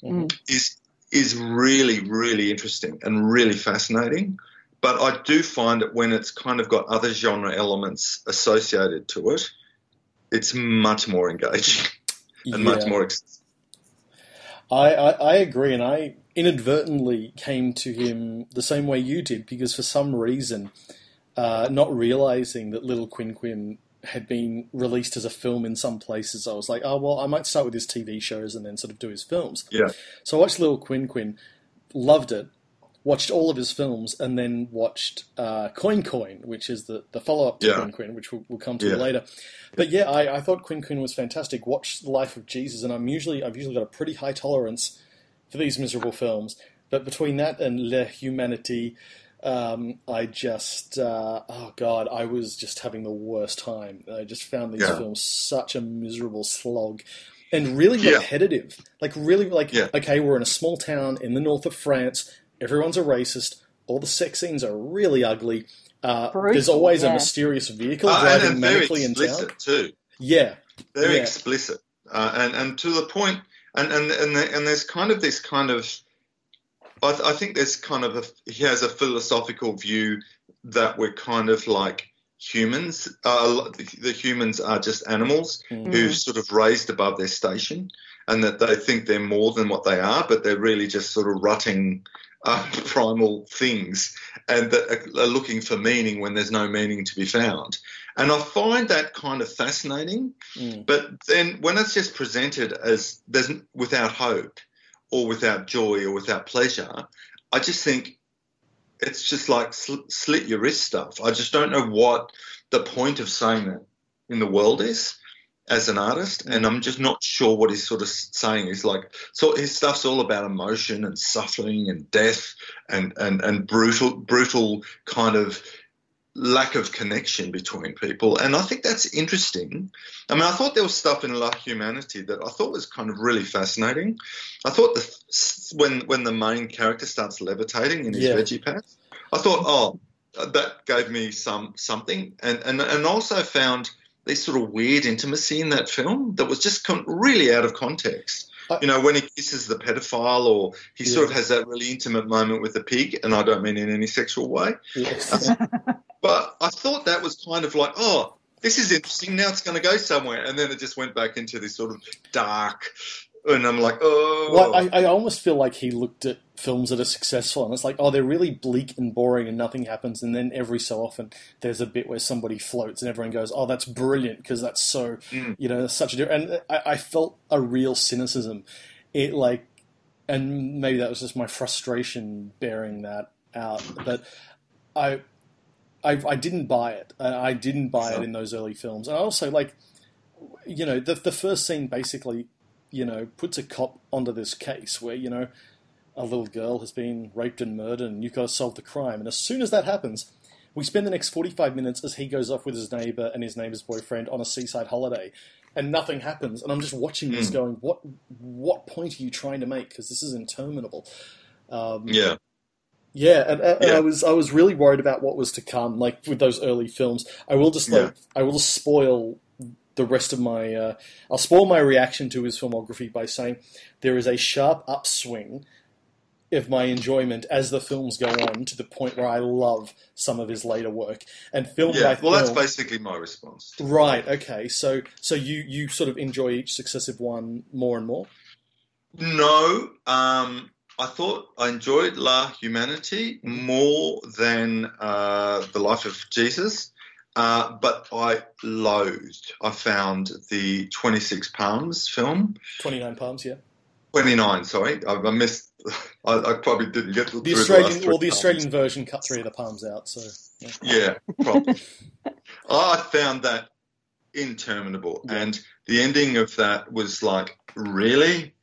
mm. is is really really interesting and really fascinating. But I do find that when it's kind of got other genre elements associated to it, it's much more engaging and yeah. much more. I, I, I agree, and I inadvertently came to him the same way you did because for some reason, uh, not realizing that Little Quin Quin had been released as a film in some places, I was like, oh well, I might start with his TV shows and then sort of do his films. Yeah. So I watched Little Quin Quin, loved it, watched all of his films, and then watched uh, Coin Coin, which is the, the follow up to yeah. Quin Quin, which we'll, we'll come to yeah. later. But yeah, I, I thought Quin Quin was fantastic. Watched The Life of Jesus, and I'm usually I've usually got a pretty high tolerance for these miserable films. But between that and Le Humanity, um, I just uh, oh god, I was just having the worst time. I just found these yeah. films such a miserable slog and really yeah. repetitive. Like really, like yeah. okay, we're in a small town in the north of France everyone's a racist. all the sex scenes are really ugly. Uh, Brutal, there's always yeah. a mysterious vehicle Uh, and, driving and very manically in town. explicit too. Yeah, very Yeah. explicit, uh, and and to the point, and and and, the, and there's kind of this kind of, I, th- I think there's kind of a he has a philosophical view that we're kind of like humans. Uh, the, humans are just animals Mm. who've sort of raised above their station, and that they think they're more than what they are, but they're really just sort of rutting. Uh, primal things and that are, are looking for meaning when there's no meaning to be found. And I find that kind of fascinating. Mm. But then when it's just presented as there's without hope or without joy or without pleasure, I just think it's just like sl- slit your wrist stuff. I just don't know what the point of saying that in the world is as an artist, mm. and I'm just not sure what he's sort of saying. He's like, so his stuff's all about emotion and suffering and death and and and brutal brutal kind of lack of connection between people, and I think that's interesting. I mean, I thought there was stuff in La Humanity that I thought was kind of really fascinating. I thought the when when the main character starts levitating in his Yeah. veggie path, I thought, oh, uh, that gave me some something, and and and also found this sort of weird intimacy in that film that was just con- really out of context. I- you know, when he kisses the pedophile, or he sort of has that really intimate moment with the pig, and I don't mean in any sexual way. Yes. But I thought that was kind of like, oh, this is interesting. Now it's going to go somewhere, and then it just went back into this sort of dark. And I'm like, oh, Well, I, I almost feel like he looked at films that are successful and it's like, oh, they're really bleak and boring and nothing happens. And then every so often there's a bit where somebody floats and everyone goes, oh, that's brilliant because that's so, Mm. you know, such a different. And I, I felt a real cynicism. It like, and maybe that was just my frustration bearing that out. But I, I, I didn't buy it. I, I didn't buy it in those early films. And I also like, you know, the the first scene basically, you know, puts a cop onto this case where you know a little girl has been raped and murdered, and you've got to solve the crime. And as soon as that happens, we spend the next forty five minutes as he goes off with his neighbor and his neighbor's boyfriend on a seaside holiday. And nothing happens, and I'm just watching this, Mm. going, "What? What point are you trying to make? Because this is interminable." Um, yeah, yeah, and, and Yeah. I was I was really worried about what was to come, like with those early films. I will just like I will just spoil the rest of my uh, I'll spoil my reaction to his filmography by saying there is a sharp upswing of my enjoyment as the films go on to the point where I love some of his later work and film yeah. Well, that's basically my response. Right. Okay. So so you you sort of enjoy each successive one more and more. No, um, I thought I enjoyed La Humanity more than uh, The Life of Jesus, uh, but I loathed. I found the Twenty Six Palms film. Twenty nine palms. Yeah. 29, sorry. I, I missed. I, I probably didn't get The the Australian three well the palms. Australian version cut three of the palms out. So yeah. Yeah, probably. I found that interminable. Yeah. And the ending of that was like, really?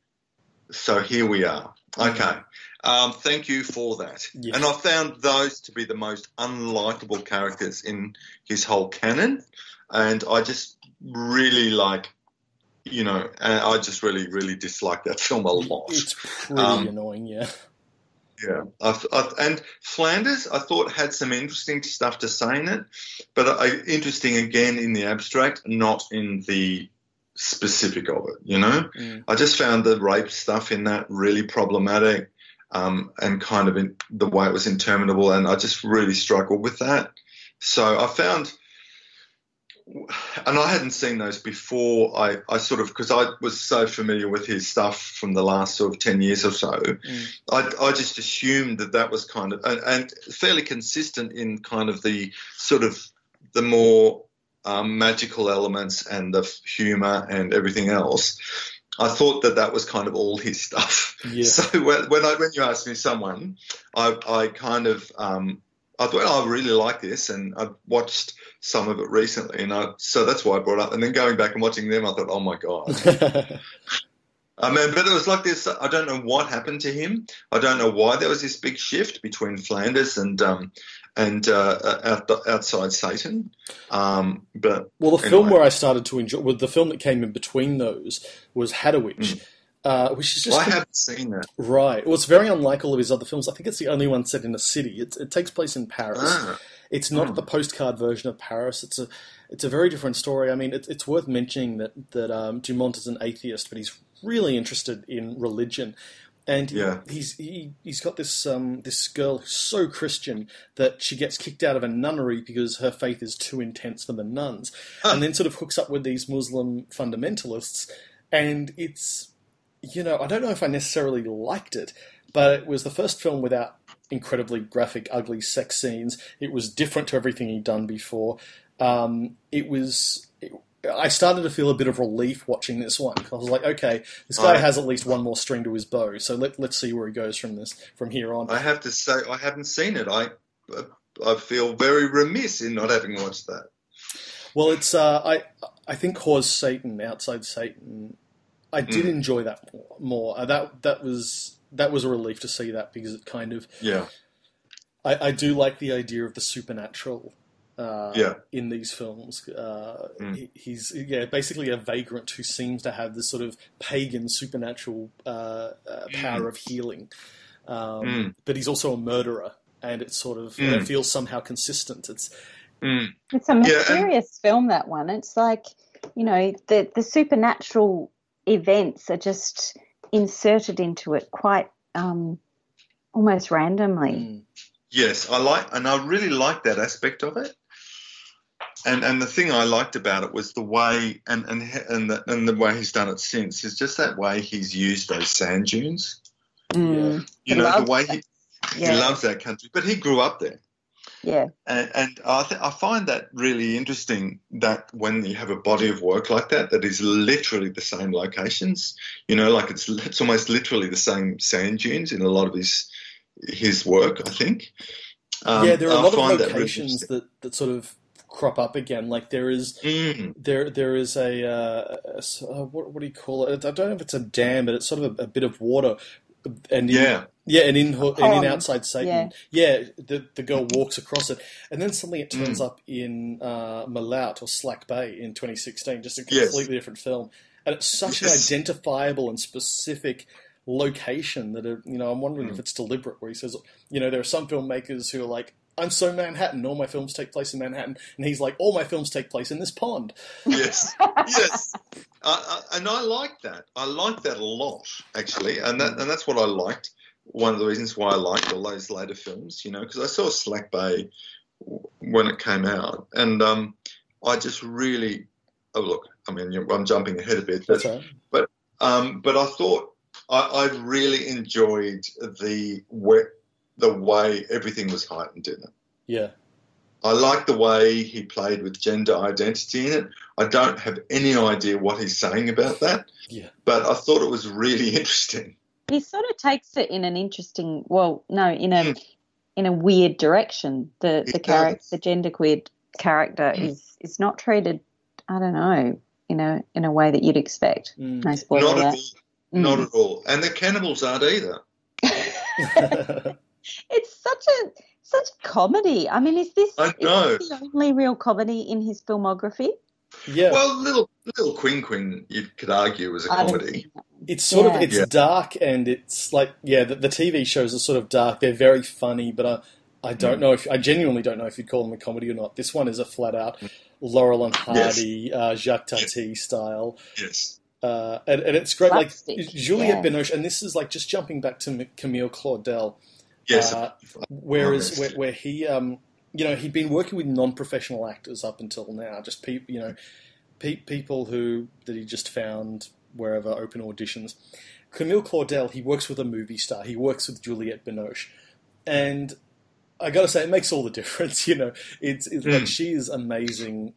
So here we are. Okay. Um, thank you for that. Yeah. And I found those to be the most unlikable characters in his whole canon. And I just really like, you know, uh, I just really, really dislike that film a lot. It's pretty Um, annoying, yeah. Yeah, I, I, and Flanders, I thought had some interesting stuff to say in it, but I, interesting again in the abstract, not in the specific of it. You know, Mm. I just found the rape stuff in that really problematic, um, and kind of in, the way it was interminable, and I just really struggled with that. So I found, and I hadn't seen those before. I, I sort of because I was so familiar with his stuff from the last sort of ten years or so. Mm. I, I just assumed that that was kind of and, and fairly consistent in kind of the sort of the more um, magical elements and the humour and everything else. I thought that that was kind of all his stuff. Yeah. So when, when I when you asked me someone, I I kind of um, I thought oh, I really like this, and I watched some of it recently, and I so that's why I brought it up. And then going back and watching them, I thought, oh my god. I mean, but it was like this. I don't know what happened to him. I don't know why there was this big shift between Flanders and um, and uh, out, outside Satan. Um, but well, the film where I started to enjoy, well, the film that came in between those was Hadewijch. Mm. uh, which is just I haven't seen that. right. Well, it's very unlike all of his other films. I think it's the only one set in a city. It, it takes place in Paris. Ah, It's not Hmm. the postcard version of Paris. It's a it's a very different story. I mean, it, it's worth mentioning that that um, Dumont is an atheist, but he's really interested in religion, and Yeah. he's he, he's got this um, this girl who's so Christian that she gets kicked out of a nunnery because her faith is too intense for the nuns, Huh. and then sort of hooks up with these Muslim fundamentalists, and it's you know I don't know if I necessarily liked it, but it was the first film without incredibly graphic, ugly sex scenes. It was different to everything he'd done before. Um, it was. It, I started to feel a bit of relief watching this one. I was like, okay, this guy Right. has at least one more string to his bow. So let, let's see where he goes from this from here on. I have to say, I haven't seen it. I I feel very remiss in not having watched that. Well, it's uh, I I think Hors Satan outside Satan. I did Mm. enjoy that more. more. Uh, that that was that was a relief to see that because it kind of Yeah, I, I do like the idea of the supernatural. Uh, Yeah. in these films, uh, Mm. he, he's yeah basically a vagrant who seems to have this sort of pagan supernatural uh, uh, power of healing, um, Mm. but he's also a murderer, and it sort of Mm. it feels somehow consistent. It's Mm. It's a Yeah, and- mysterious film, that one. It's like, you know, the, the supernatural events are just inserted into it quite um, almost randomly. mm, yes, I like, and I really like that aspect of it. And and the thing I liked about it was the way, and and and the, and the way he's done it since is just that way he's used those sand dunes. Mm, You know, the way he, yeah, he loves that country, but he grew up there. yeah, And, and I, th- I find that really interesting that when you have a body of work like that, that is literally the same locations, you know, like it's it's almost literally the same sand dunes in a lot of his his work. I think. Um, yeah, there are a I lot of find that really locations that, that sort of crop up again. Like there is Mm, there there is a, uh, a s- uh, what, what do you call it? I don't know if it's a dam, but it's sort of a, a bit of water. And in, yeah, yeah, and in and in outside Satan, yeah, the the girl walks across it, and then suddenly it turns Mm. up in uh, Ma Loute or Slack Bay in 2016, just a Yes. completely different film, and it's such Yes. an identifiable and specific location that it, you know I'm wondering if Mm. it's deliberate. Where he says, you know, there are some filmmakers who are like. I'm so Manhattan. All my films take place in Manhattan, and he's like, all my films take place in this pond. yes, yes, uh, and I like that. I like that a lot, actually, and that and that's what I liked. One of the reasons why I liked all those later films, you know, because I saw Slack Bay when it came out, and um, I just really, oh look, I mean, I'm jumping ahead a bit, but right. um, but I thought I, I really enjoyed the way, the way everything was heightened in it. Yeah. I like the way he played with gender identity in it. I don't have any idea what he's saying about that. Yeah. But I thought it was really interesting. he sort of takes it in an interesting, well, no, in a Mm. in a weird direction. The He the character, the genderqueer character, Mm. is is not treated. I don't know, in a in a way that you'd expect. Mm. No spoiler Not at alert. all. Not at all. And the cannibals aren't either. it's such a such comedy. I mean, is this, I is this the only real comedy in his filmography? yeah. Well, little little Queen Queen, you could argue, was a I haven't comedy. It's sort Yeah. of it's Yeah. dark and it's like yeah the, the TV shows are sort of dark. They're very funny, but I I don't Mm. know if I genuinely don't know if you'd call them a comedy or not. This one is a flat out Laurel and Hardy, uh, Jacques Tati style, Yes. uh, and, and it's great. Slapstick, Like Juliette yeah. Binoche, and this is like just jumping back to M- Camille Claudel. Yes. Uh, whereas where, where he um you know he'd been working with non-professional actors up until now, just people you know pe- people who that he just found wherever open auditions. Camille Claudel, he works with a movie star. He works with Juliette Binoche, and I got to say, it makes all the difference. You know, it's, it's like Mm. she is amazing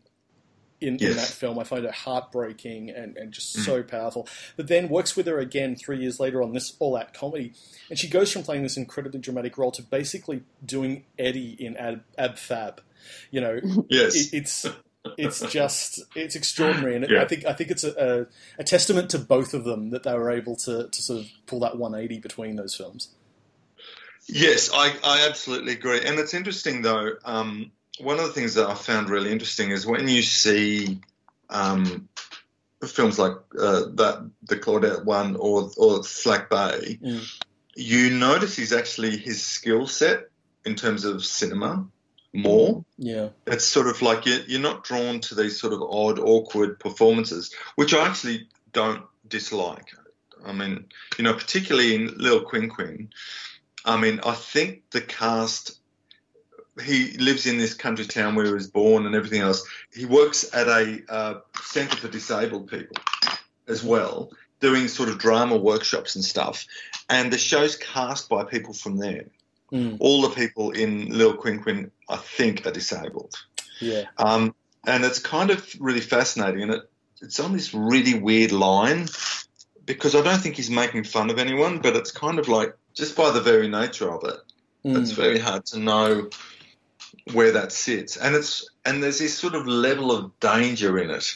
in, in that film. I find her heartbreaking and, and just Mm. so powerful. But then works with her again three years later on this all-out comedy, and she goes from playing this incredibly dramatic role to basically doing Eddie in Ab, Ab Fab. You know, yes. it, it's it's just it's extraordinary, and Yeah. I think I think it's a, a, a testament to both of them that they were able to, to sort of pull that 180 between those films. Yes, I, I absolutely agree. And it's interesting, though. Um, one of the things that I found really interesting is when you see um, films like uh, that, the Claudel one or or Slack Bay, Mm. you notice he's actually his skill set in terms of cinema more. Yeah. It's sort of like you're, you're not drawn to these sort of odd, awkward performances, which I actually don't dislike. I mean, you know, particularly in Lil Quinn Quinn. I mean, I think the cast, he lives in this country town where he was born and everything else. He works at a uh, centre for disabled people as well, doing sort of drama workshops and stuff. And the show's cast by people from there. Mm. All the people in Lil Quinquin, Quin, I think, are disabled. Yeah. Um, and it's kind of really fascinating, and it, it's on this really weird line because I don't think he's making fun of anyone, but it's kind of like just by the very nature of it, it's Mm. very hard to know where that sits, and it's and there's this sort of level of danger in it,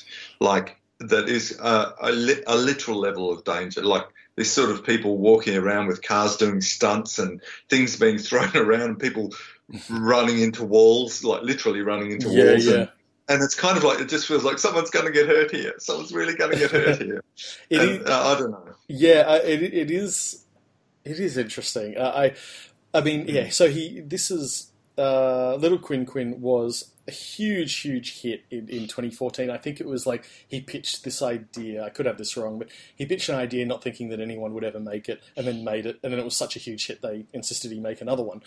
like that is a, a, li- a literal level of danger, like. There's sort of people walking around with cars doing stunts and things being thrown around, and people running into walls, like literally running into Yeah, walls. yeah. And, and it's kind of like it just feels like someone's going to get hurt here. Someone's really going to get hurt here. It and, is- uh, I don't know. Yeah, uh, it it is it is interesting. Uh, I I mean, yeah. So he this is uh, Little Quinn Quinn was a huge, huge hit in, in 2014. I think it was like he pitched this idea. I could have this wrong, but he pitched an idea, not thinking that anyone would ever make it, and then made it. And then it was such a huge hit, they insisted he make another one.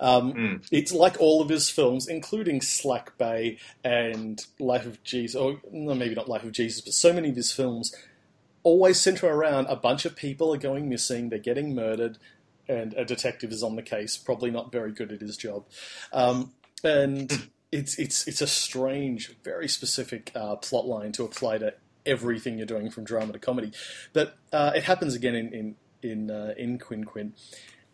Um, Mm. It's like all of his films, including Slack Bay and Life of Jesus, or no, maybe not Life of Jesus, but so many of his films always center around a bunch of people are going missing, they're getting murdered, and a detective is on the case, probably not very good at his job. Um, and it's it's it's a strange, very specific uh, plot line to apply to everything you're doing from drama to comedy. But uh, it happens again in in in, uh, in Quin Quin,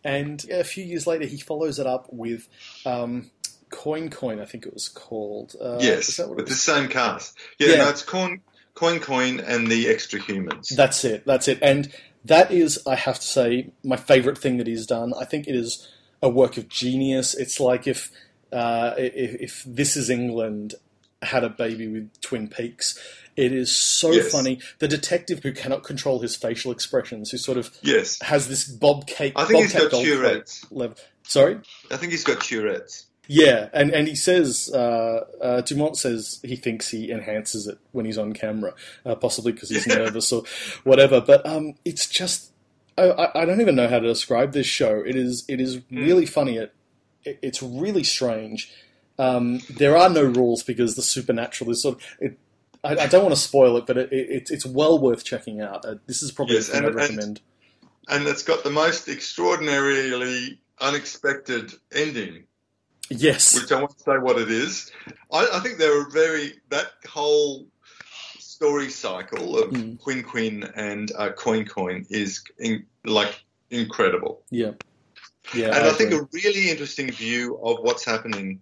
and a few years later he follows it up with. Um, Coin Coin, I think it was called. Uh, yes, that what it with the same cast. Yeah, Yeah. no, it's Coin, Coin Coin and the Extra Humans. That's it. That's it. And that is, I have to say, my favourite thing that he's done. I think it is a work of genius. It's like if uh, if, if This Is England had a baby with Twin Peaks. It is so Yes. funny. The detective who cannot control his facial expressions, who sort of yes, has this Bob Cake. I think he's got Tourette's. level. Sorry. I think he's got Tourette's. Yeah, and, and he says, uh, uh, Dumont says he thinks he enhances it when he's on camera, uh, possibly because he's nervous or whatever. But um, it's just, I, I I don't even know how to describe this show. It is it is really funny. It, it it's really strange. Um, there are no rules because the supernatural is sort of. It, I, I don't want to spoil it, but it, it, it's it's well worth checking out. Uh, this is probably Yes, the thing and- I'd and- recommend. And it's got the most extraordinarily unexpected ending, Yes, which I won't say what it is. I, I think there are a very, that whole story cycle of Mm. Quin Quin and uh, Coin Coin is in, like incredible. yeah, yeah. and I, think a really interesting view of what's happening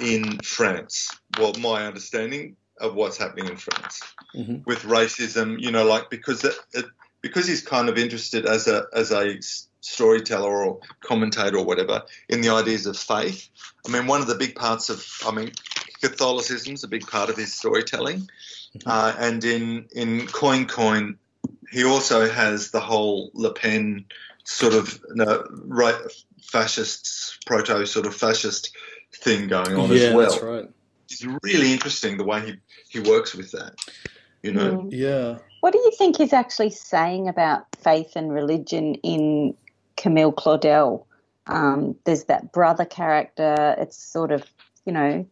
in France. Well, my understanding of what's happening in France Mhm. with racism, you know, like because it, it, because he's kind of interested as a as a storyteller or commentator or whatever in the ideas of faith. I mean, one of the big parts of I mean, Catholicism's a big part of his storytelling, uh, and in in Coin Coin, he also has the whole Le Pen sort of uh, right fascist proto sort of fascist thing going on yeah, as well. that's right. It's really interesting the way he he works with that. You know, Mm. Yeah. What do you think he's actually saying about faith and religion in Camille Claudel? Um, there's that brother character. It's sort of, you know,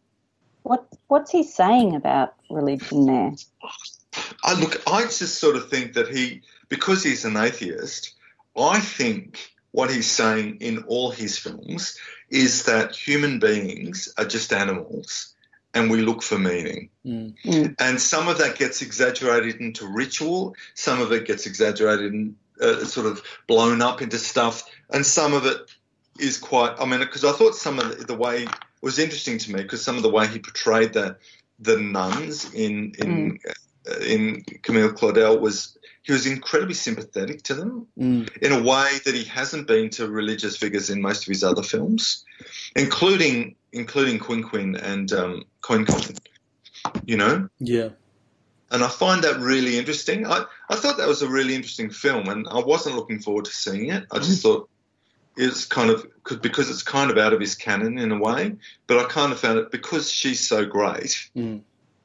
what what's he saying about religion there? I look. I just sort of think that he, because he's an atheist, I think what he's saying in all his films is that human beings are just animals, and we look for meaning. Mm. Mm. And some of that gets exaggerated into ritual. Some of it gets exaggerated and uh, sort of blown up into stuff, and some of it is quite. I mean, because I thought some of the, the way was interesting to me because some of the way he portrayed the the nuns in in uh, in Camille Claudel was he was incredibly sympathetic to them Mm. in a way that he hasn't been to religious figures in most of his other films, including including Quin Quin and um, Coin Coin. You know, Yeah. And I find that really interesting. I, I thought that was a really interesting film, and I wasn't looking forward to seeing it. I just thought it's kind of because it's kind of out of his canon in a way, but I kind of found it because she's so great. Mm.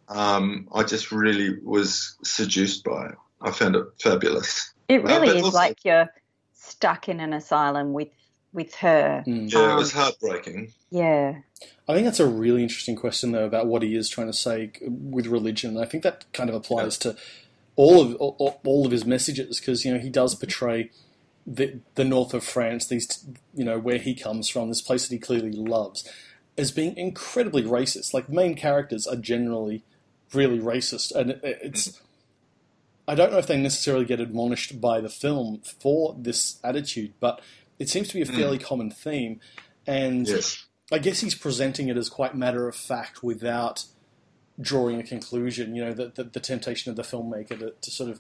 Um, I just really was seduced by it. I found it fabulous. It Uh, really but is also- like you're stuck in an asylum with with her. Mm. Yeah, it Um, was heartbreaking. Yeah. I think that's a really interesting question, though, about what he is trying to say with religion. I think that kind of applies to all of all, all of his messages because you know he does portray the the north of France, these you know where he comes from, this place that he clearly loves, as being incredibly racist. Like main characters are generally really racist, and it's. I don't know if they necessarily get admonished by the film for this attitude, but it seems to be a hmm. fairly common theme. And Yes. I guess he's presenting it as quite matter of fact without drawing a conclusion. You know, the, the, the temptation of the filmmaker to, to sort of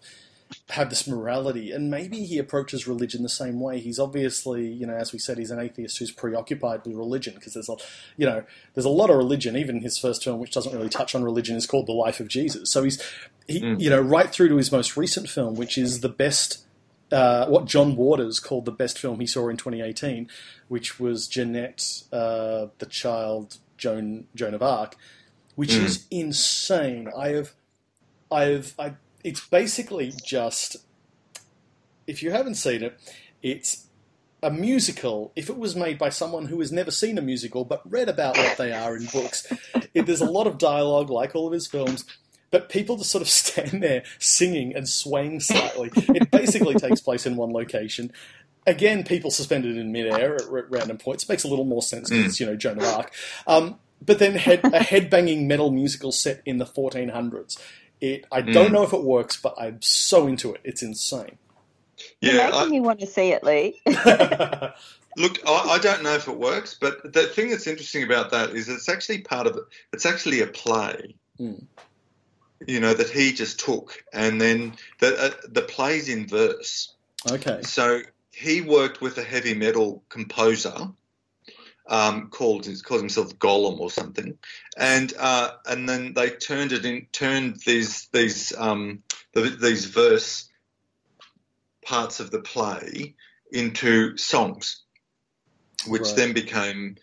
have this morality. And maybe he approaches religion the same way. He's obviously, you know, as we said, he's an atheist who's preoccupied with religion because there's a, you know, there's a lot of religion. Even his first film, which doesn't really touch on religion, is called The Life of Jesus. So he's, he, hmm. you know, right through to his most recent film, which is the best uh, what John Waters called the best film he saw in 2018, which was Jeannette, uh, the child Joan Joan of Arc, which Mm. is insane. I have, I have, I. It's basically just, if you haven't seen it, it's a musical. If it was made by someone who has never seen a musical but read about what they are in books, it, there's a lot of dialogue, like all of his films. But people just sort of stand there singing and swaying slightly. It basically takes place in one location. Again, people suspended in midair at r- random points makes a little more sense because it's you know Joan of Arc. Um, but then head, a headbanging metal musical set in the 1400s. It I don't Mm. know if it works, but I'm so into it. It's insane. Yeah, You're Yeah, making I, me want to see it, Lee. look, I, I don't know if it works, but the thing that's interesting about that is it's actually part of it. It's actually a play. Mm. You know that he just took, and then the uh, the play's in verse. okay. So he worked with a heavy metal composer um, called called himself Gollum or something, and uh, and then they turned it in turned these these um, th- these verse parts of the play into songs, which Right. then became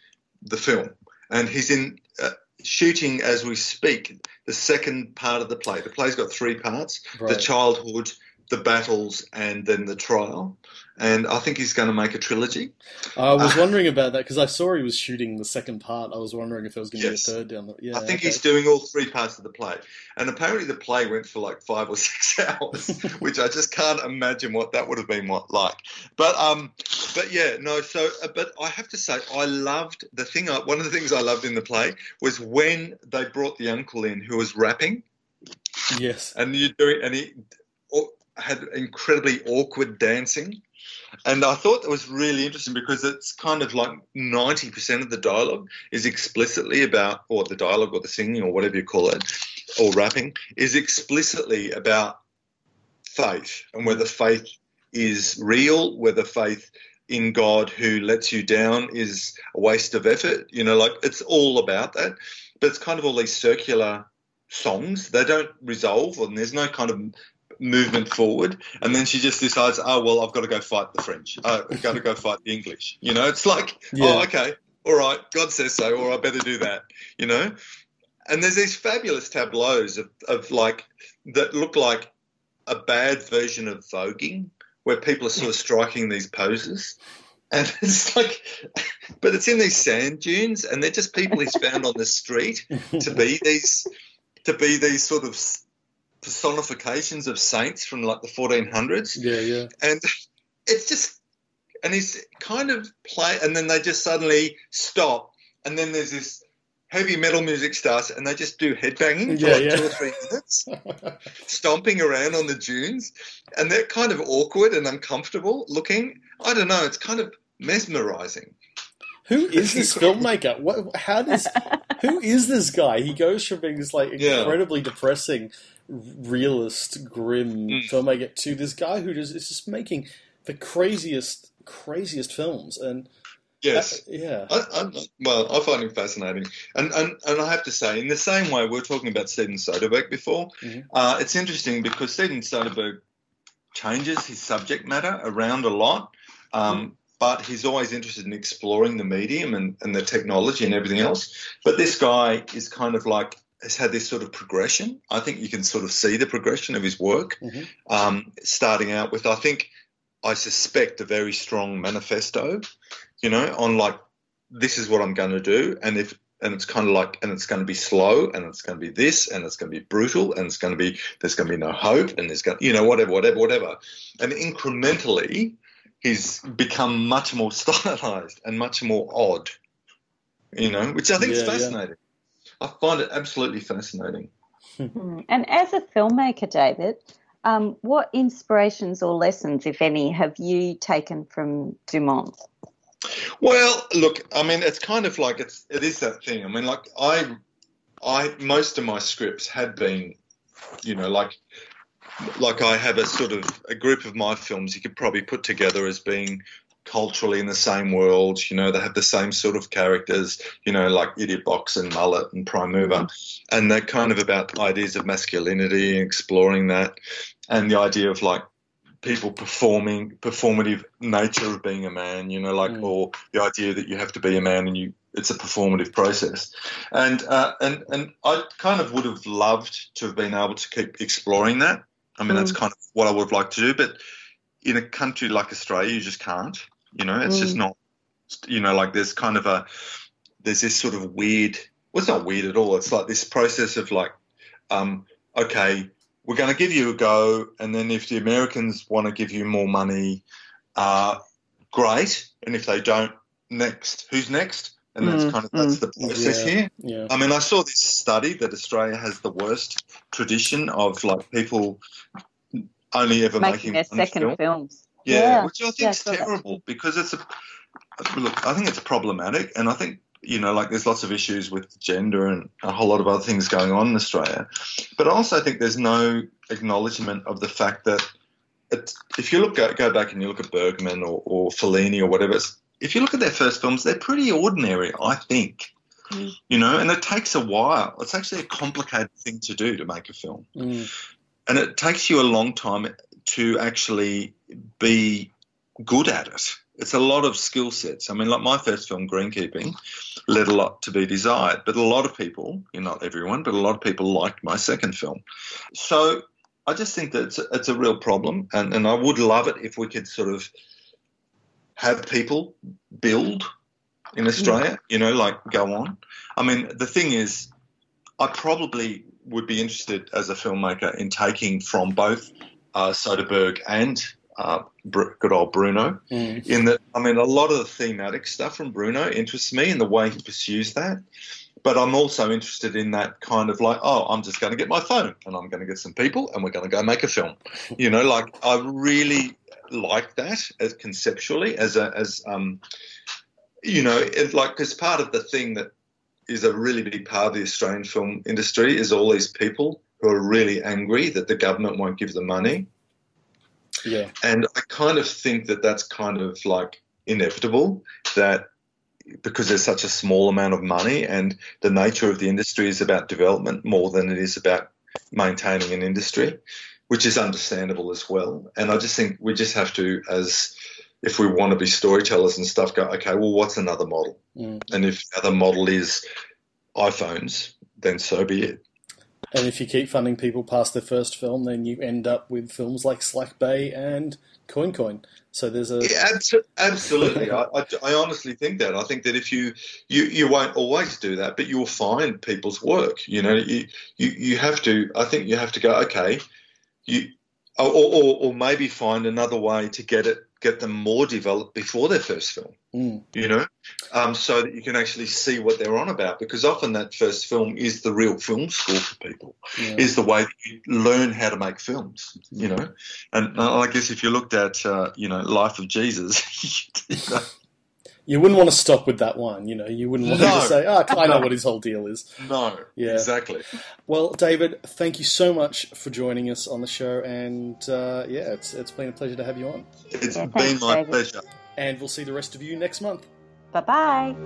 the film. And he's in uh, shooting as we speak the second part of the play. The play's got three parts: the childhood, the battles, and then the trial. And I think he's going to make a trilogy. I was wondering about that because I saw he was shooting the second part. I was wondering if there was going to Yes. be a third down the. Yeah, I think okay. he's doing all three parts of the play. And apparently the play went for like five or six hours, which I just can't imagine what that would have been what like. But um, but yeah, no. So, uh, but I have to say, I loved the thing. I, one of the things I loved in the play was when they brought the uncle in who was rapping, Yes. and you're doing, and he had incredibly awkward dancing. And I thought that was really interesting because it's kind of like 90% of the dialogue is explicitly about, or the dialogue or the singing or whatever you call it, or rapping, is explicitly about faith and whether faith is real, whether faith in God who lets you down is a waste of effort. You know, like it's all about that. But it's kind of all these circular songs. They don't resolve, and there's no kind of movement forward. And then she just decides, oh, well, I've got to go fight the French. Uh, I've got to go fight the English. You know, it's like, Yeah. oh, okay, all right, God says so, or I better do that, you know? And there's these fabulous tableaus of, of like, that look like a bad version of voguing, where people are sort of striking these poses. And it's like, but it's in these sand dunes, and they're just people he's found on the street to be these, to be these sort of personifications of saints from like the 1400s, Yeah, yeah. and it's just, and he's kind of play, and then they just suddenly stop, and then there's this heavy metal music starts, and they just do headbanging for Yeah, like yeah. two or three minutes, stomping around on the dunes, and they're kind of awkward and uncomfortable looking. I don't know, it's kind of mesmerizing. Who is this filmmaker? What? How does? Who is this guy? He goes from being this like Yeah. incredibly depressing, realist, grim Mm. filmmaker to this guy who just is just making the craziest, craziest films. And Yes. Uh, yeah. I, I'm, well, I find him fascinating, and, and and I have to say, in the same way we were talking about Steven Soderbergh before, Mhm. uh, it's interesting because Steven Soderbergh changes his subject matter around a lot, um, but he's always interested in exploring the medium and, and the technology and everything else. But this guy is kind of like has had this sort of progression. I think you can sort of see the progression of his work, Mhm. um, starting out with I think I suspect a very strong manifesto, you know, on like this is what I'm going to do, and if and it's kind of like and it's going to be slow, and it's going to be this, and it's going to be brutal, and it's going to be there's going to be no hope, and there's going you know whatever, whatever, whatever, and incrementally he's become much more stylized and much more odd, you know, which I think is fascinating. yeah. I find it absolutely fascinating. Mm. And as a filmmaker, David, um, what inspirations or lessons, if any, have you taken from Dumont? Well, look, I mean, it's kind of like it's it is that thing. I mean, like I, I most of my scripts had been, you know, like like I have a sort of a group of my films you could probably put together as being culturally in the same world. You know, they have the same sort of characters. You know, like Idiot Box and Mullet and Prime Mover, and they're kind of about ideas of masculinity and exploring that, and the idea of like people performing performative nature of being a man you know like Mm. or the idea that you have to be a man and you it's a performative process and uh, and and I kind of would have loved to have been able to keep exploring that I mean that's kind of what I would have liked to do but in a country like Australia you just can't you know it's just not you know like there's kind of a there's this sort of weird well it's not weird at all it's like this process of like um okay we're going to give you a go, and then if the Americans want to give you more money, uh, great. And if they don't, next. Who's next? And that's Mm, kind of that's the process Yeah. here. Yeah. I mean, I saw this study that Australia has the worst tradition of like people only ever Making making, their one second film. films. Yeah, Yeah. which I think Yeah, is saw that. terrible because it's a look. I think it's problematic, and I think you know, like there's lots of issues with gender and a whole lot of other things going on in Australia. But I also think there's no acknowledgement of the fact that it's, if you look go, go back and you look at Bergman or, or Fellini or whatever, it's, if you look at their first films, they're pretty ordinary, I think. Mm. You know, and it takes a while. It's actually a complicated thing to do to make a film Mm. And it takes you a long time to actually be good at it. It's a lot of skill sets. I mean, like my first film, Greenkeeping, led a lot to be desired, but a lot of people, you know, not everyone, but a lot of people liked my second film. So I just think that it's a, it's a real problem, and, and I would love it if we could sort of have people build in mm. Australia, you know, like go on. I mean, the thing is, I probably would be interested as a filmmaker in taking from both uh, Soderbergh and uh, Br- good old Bruno. Mm. In that, I mean, a lot of the thematic stuff from Bruno interests me in the way he pursues that. But I'm also interested in that kind of like, oh, I'm just going to get my phone and I'm going to get some people and we're going to go make a film. You know, like I really like that as conceptually as a as um, you know, it, like because part of the thing that is a really big part of the Australian film industry is all these people who are really angry that the government won't give them money. Yeah. And I kind of think that that's kind of like inevitable that because there's such a small amount of money and the nature of the industry is about development more than it is about maintaining an industry, which is understandable as well. And I just think we just have to, as if we want to be storytellers and stuff, go, okay, well, what's another model? Mm. And if the other model is iPhones, then so be it. And if you keep funding people past their first film, then you end up with films like Slack Bay and Coin Coin. So there's a Yeah, abso- absolutely. I, I, I honestly think that. I think that if you, you you won't always do that, but you'll find people's work. You know, you you, you have to. I think you have to go. Okay, you or, or or maybe find another way to get it get them more developed before their first film. Mm. You know, um, so that you can actually see what they're on about. Because often that first film is the real film school for people yeah. is the way that you learn how to make films, you know. And uh, I guess if you looked at, uh, you know, Life of Jesus, you know, you wouldn't want to stop with that one. You know, you wouldn't want No. to say, "Oh, I know what his whole deal is." no, Yeah. exactly. Well, David, thank you so much for joining us on the show, and uh, yeah, it's it's been a pleasure to have you on. It's Yeah, been thanks, my David. pleasure. And we'll see the rest of you next month. Bye bye.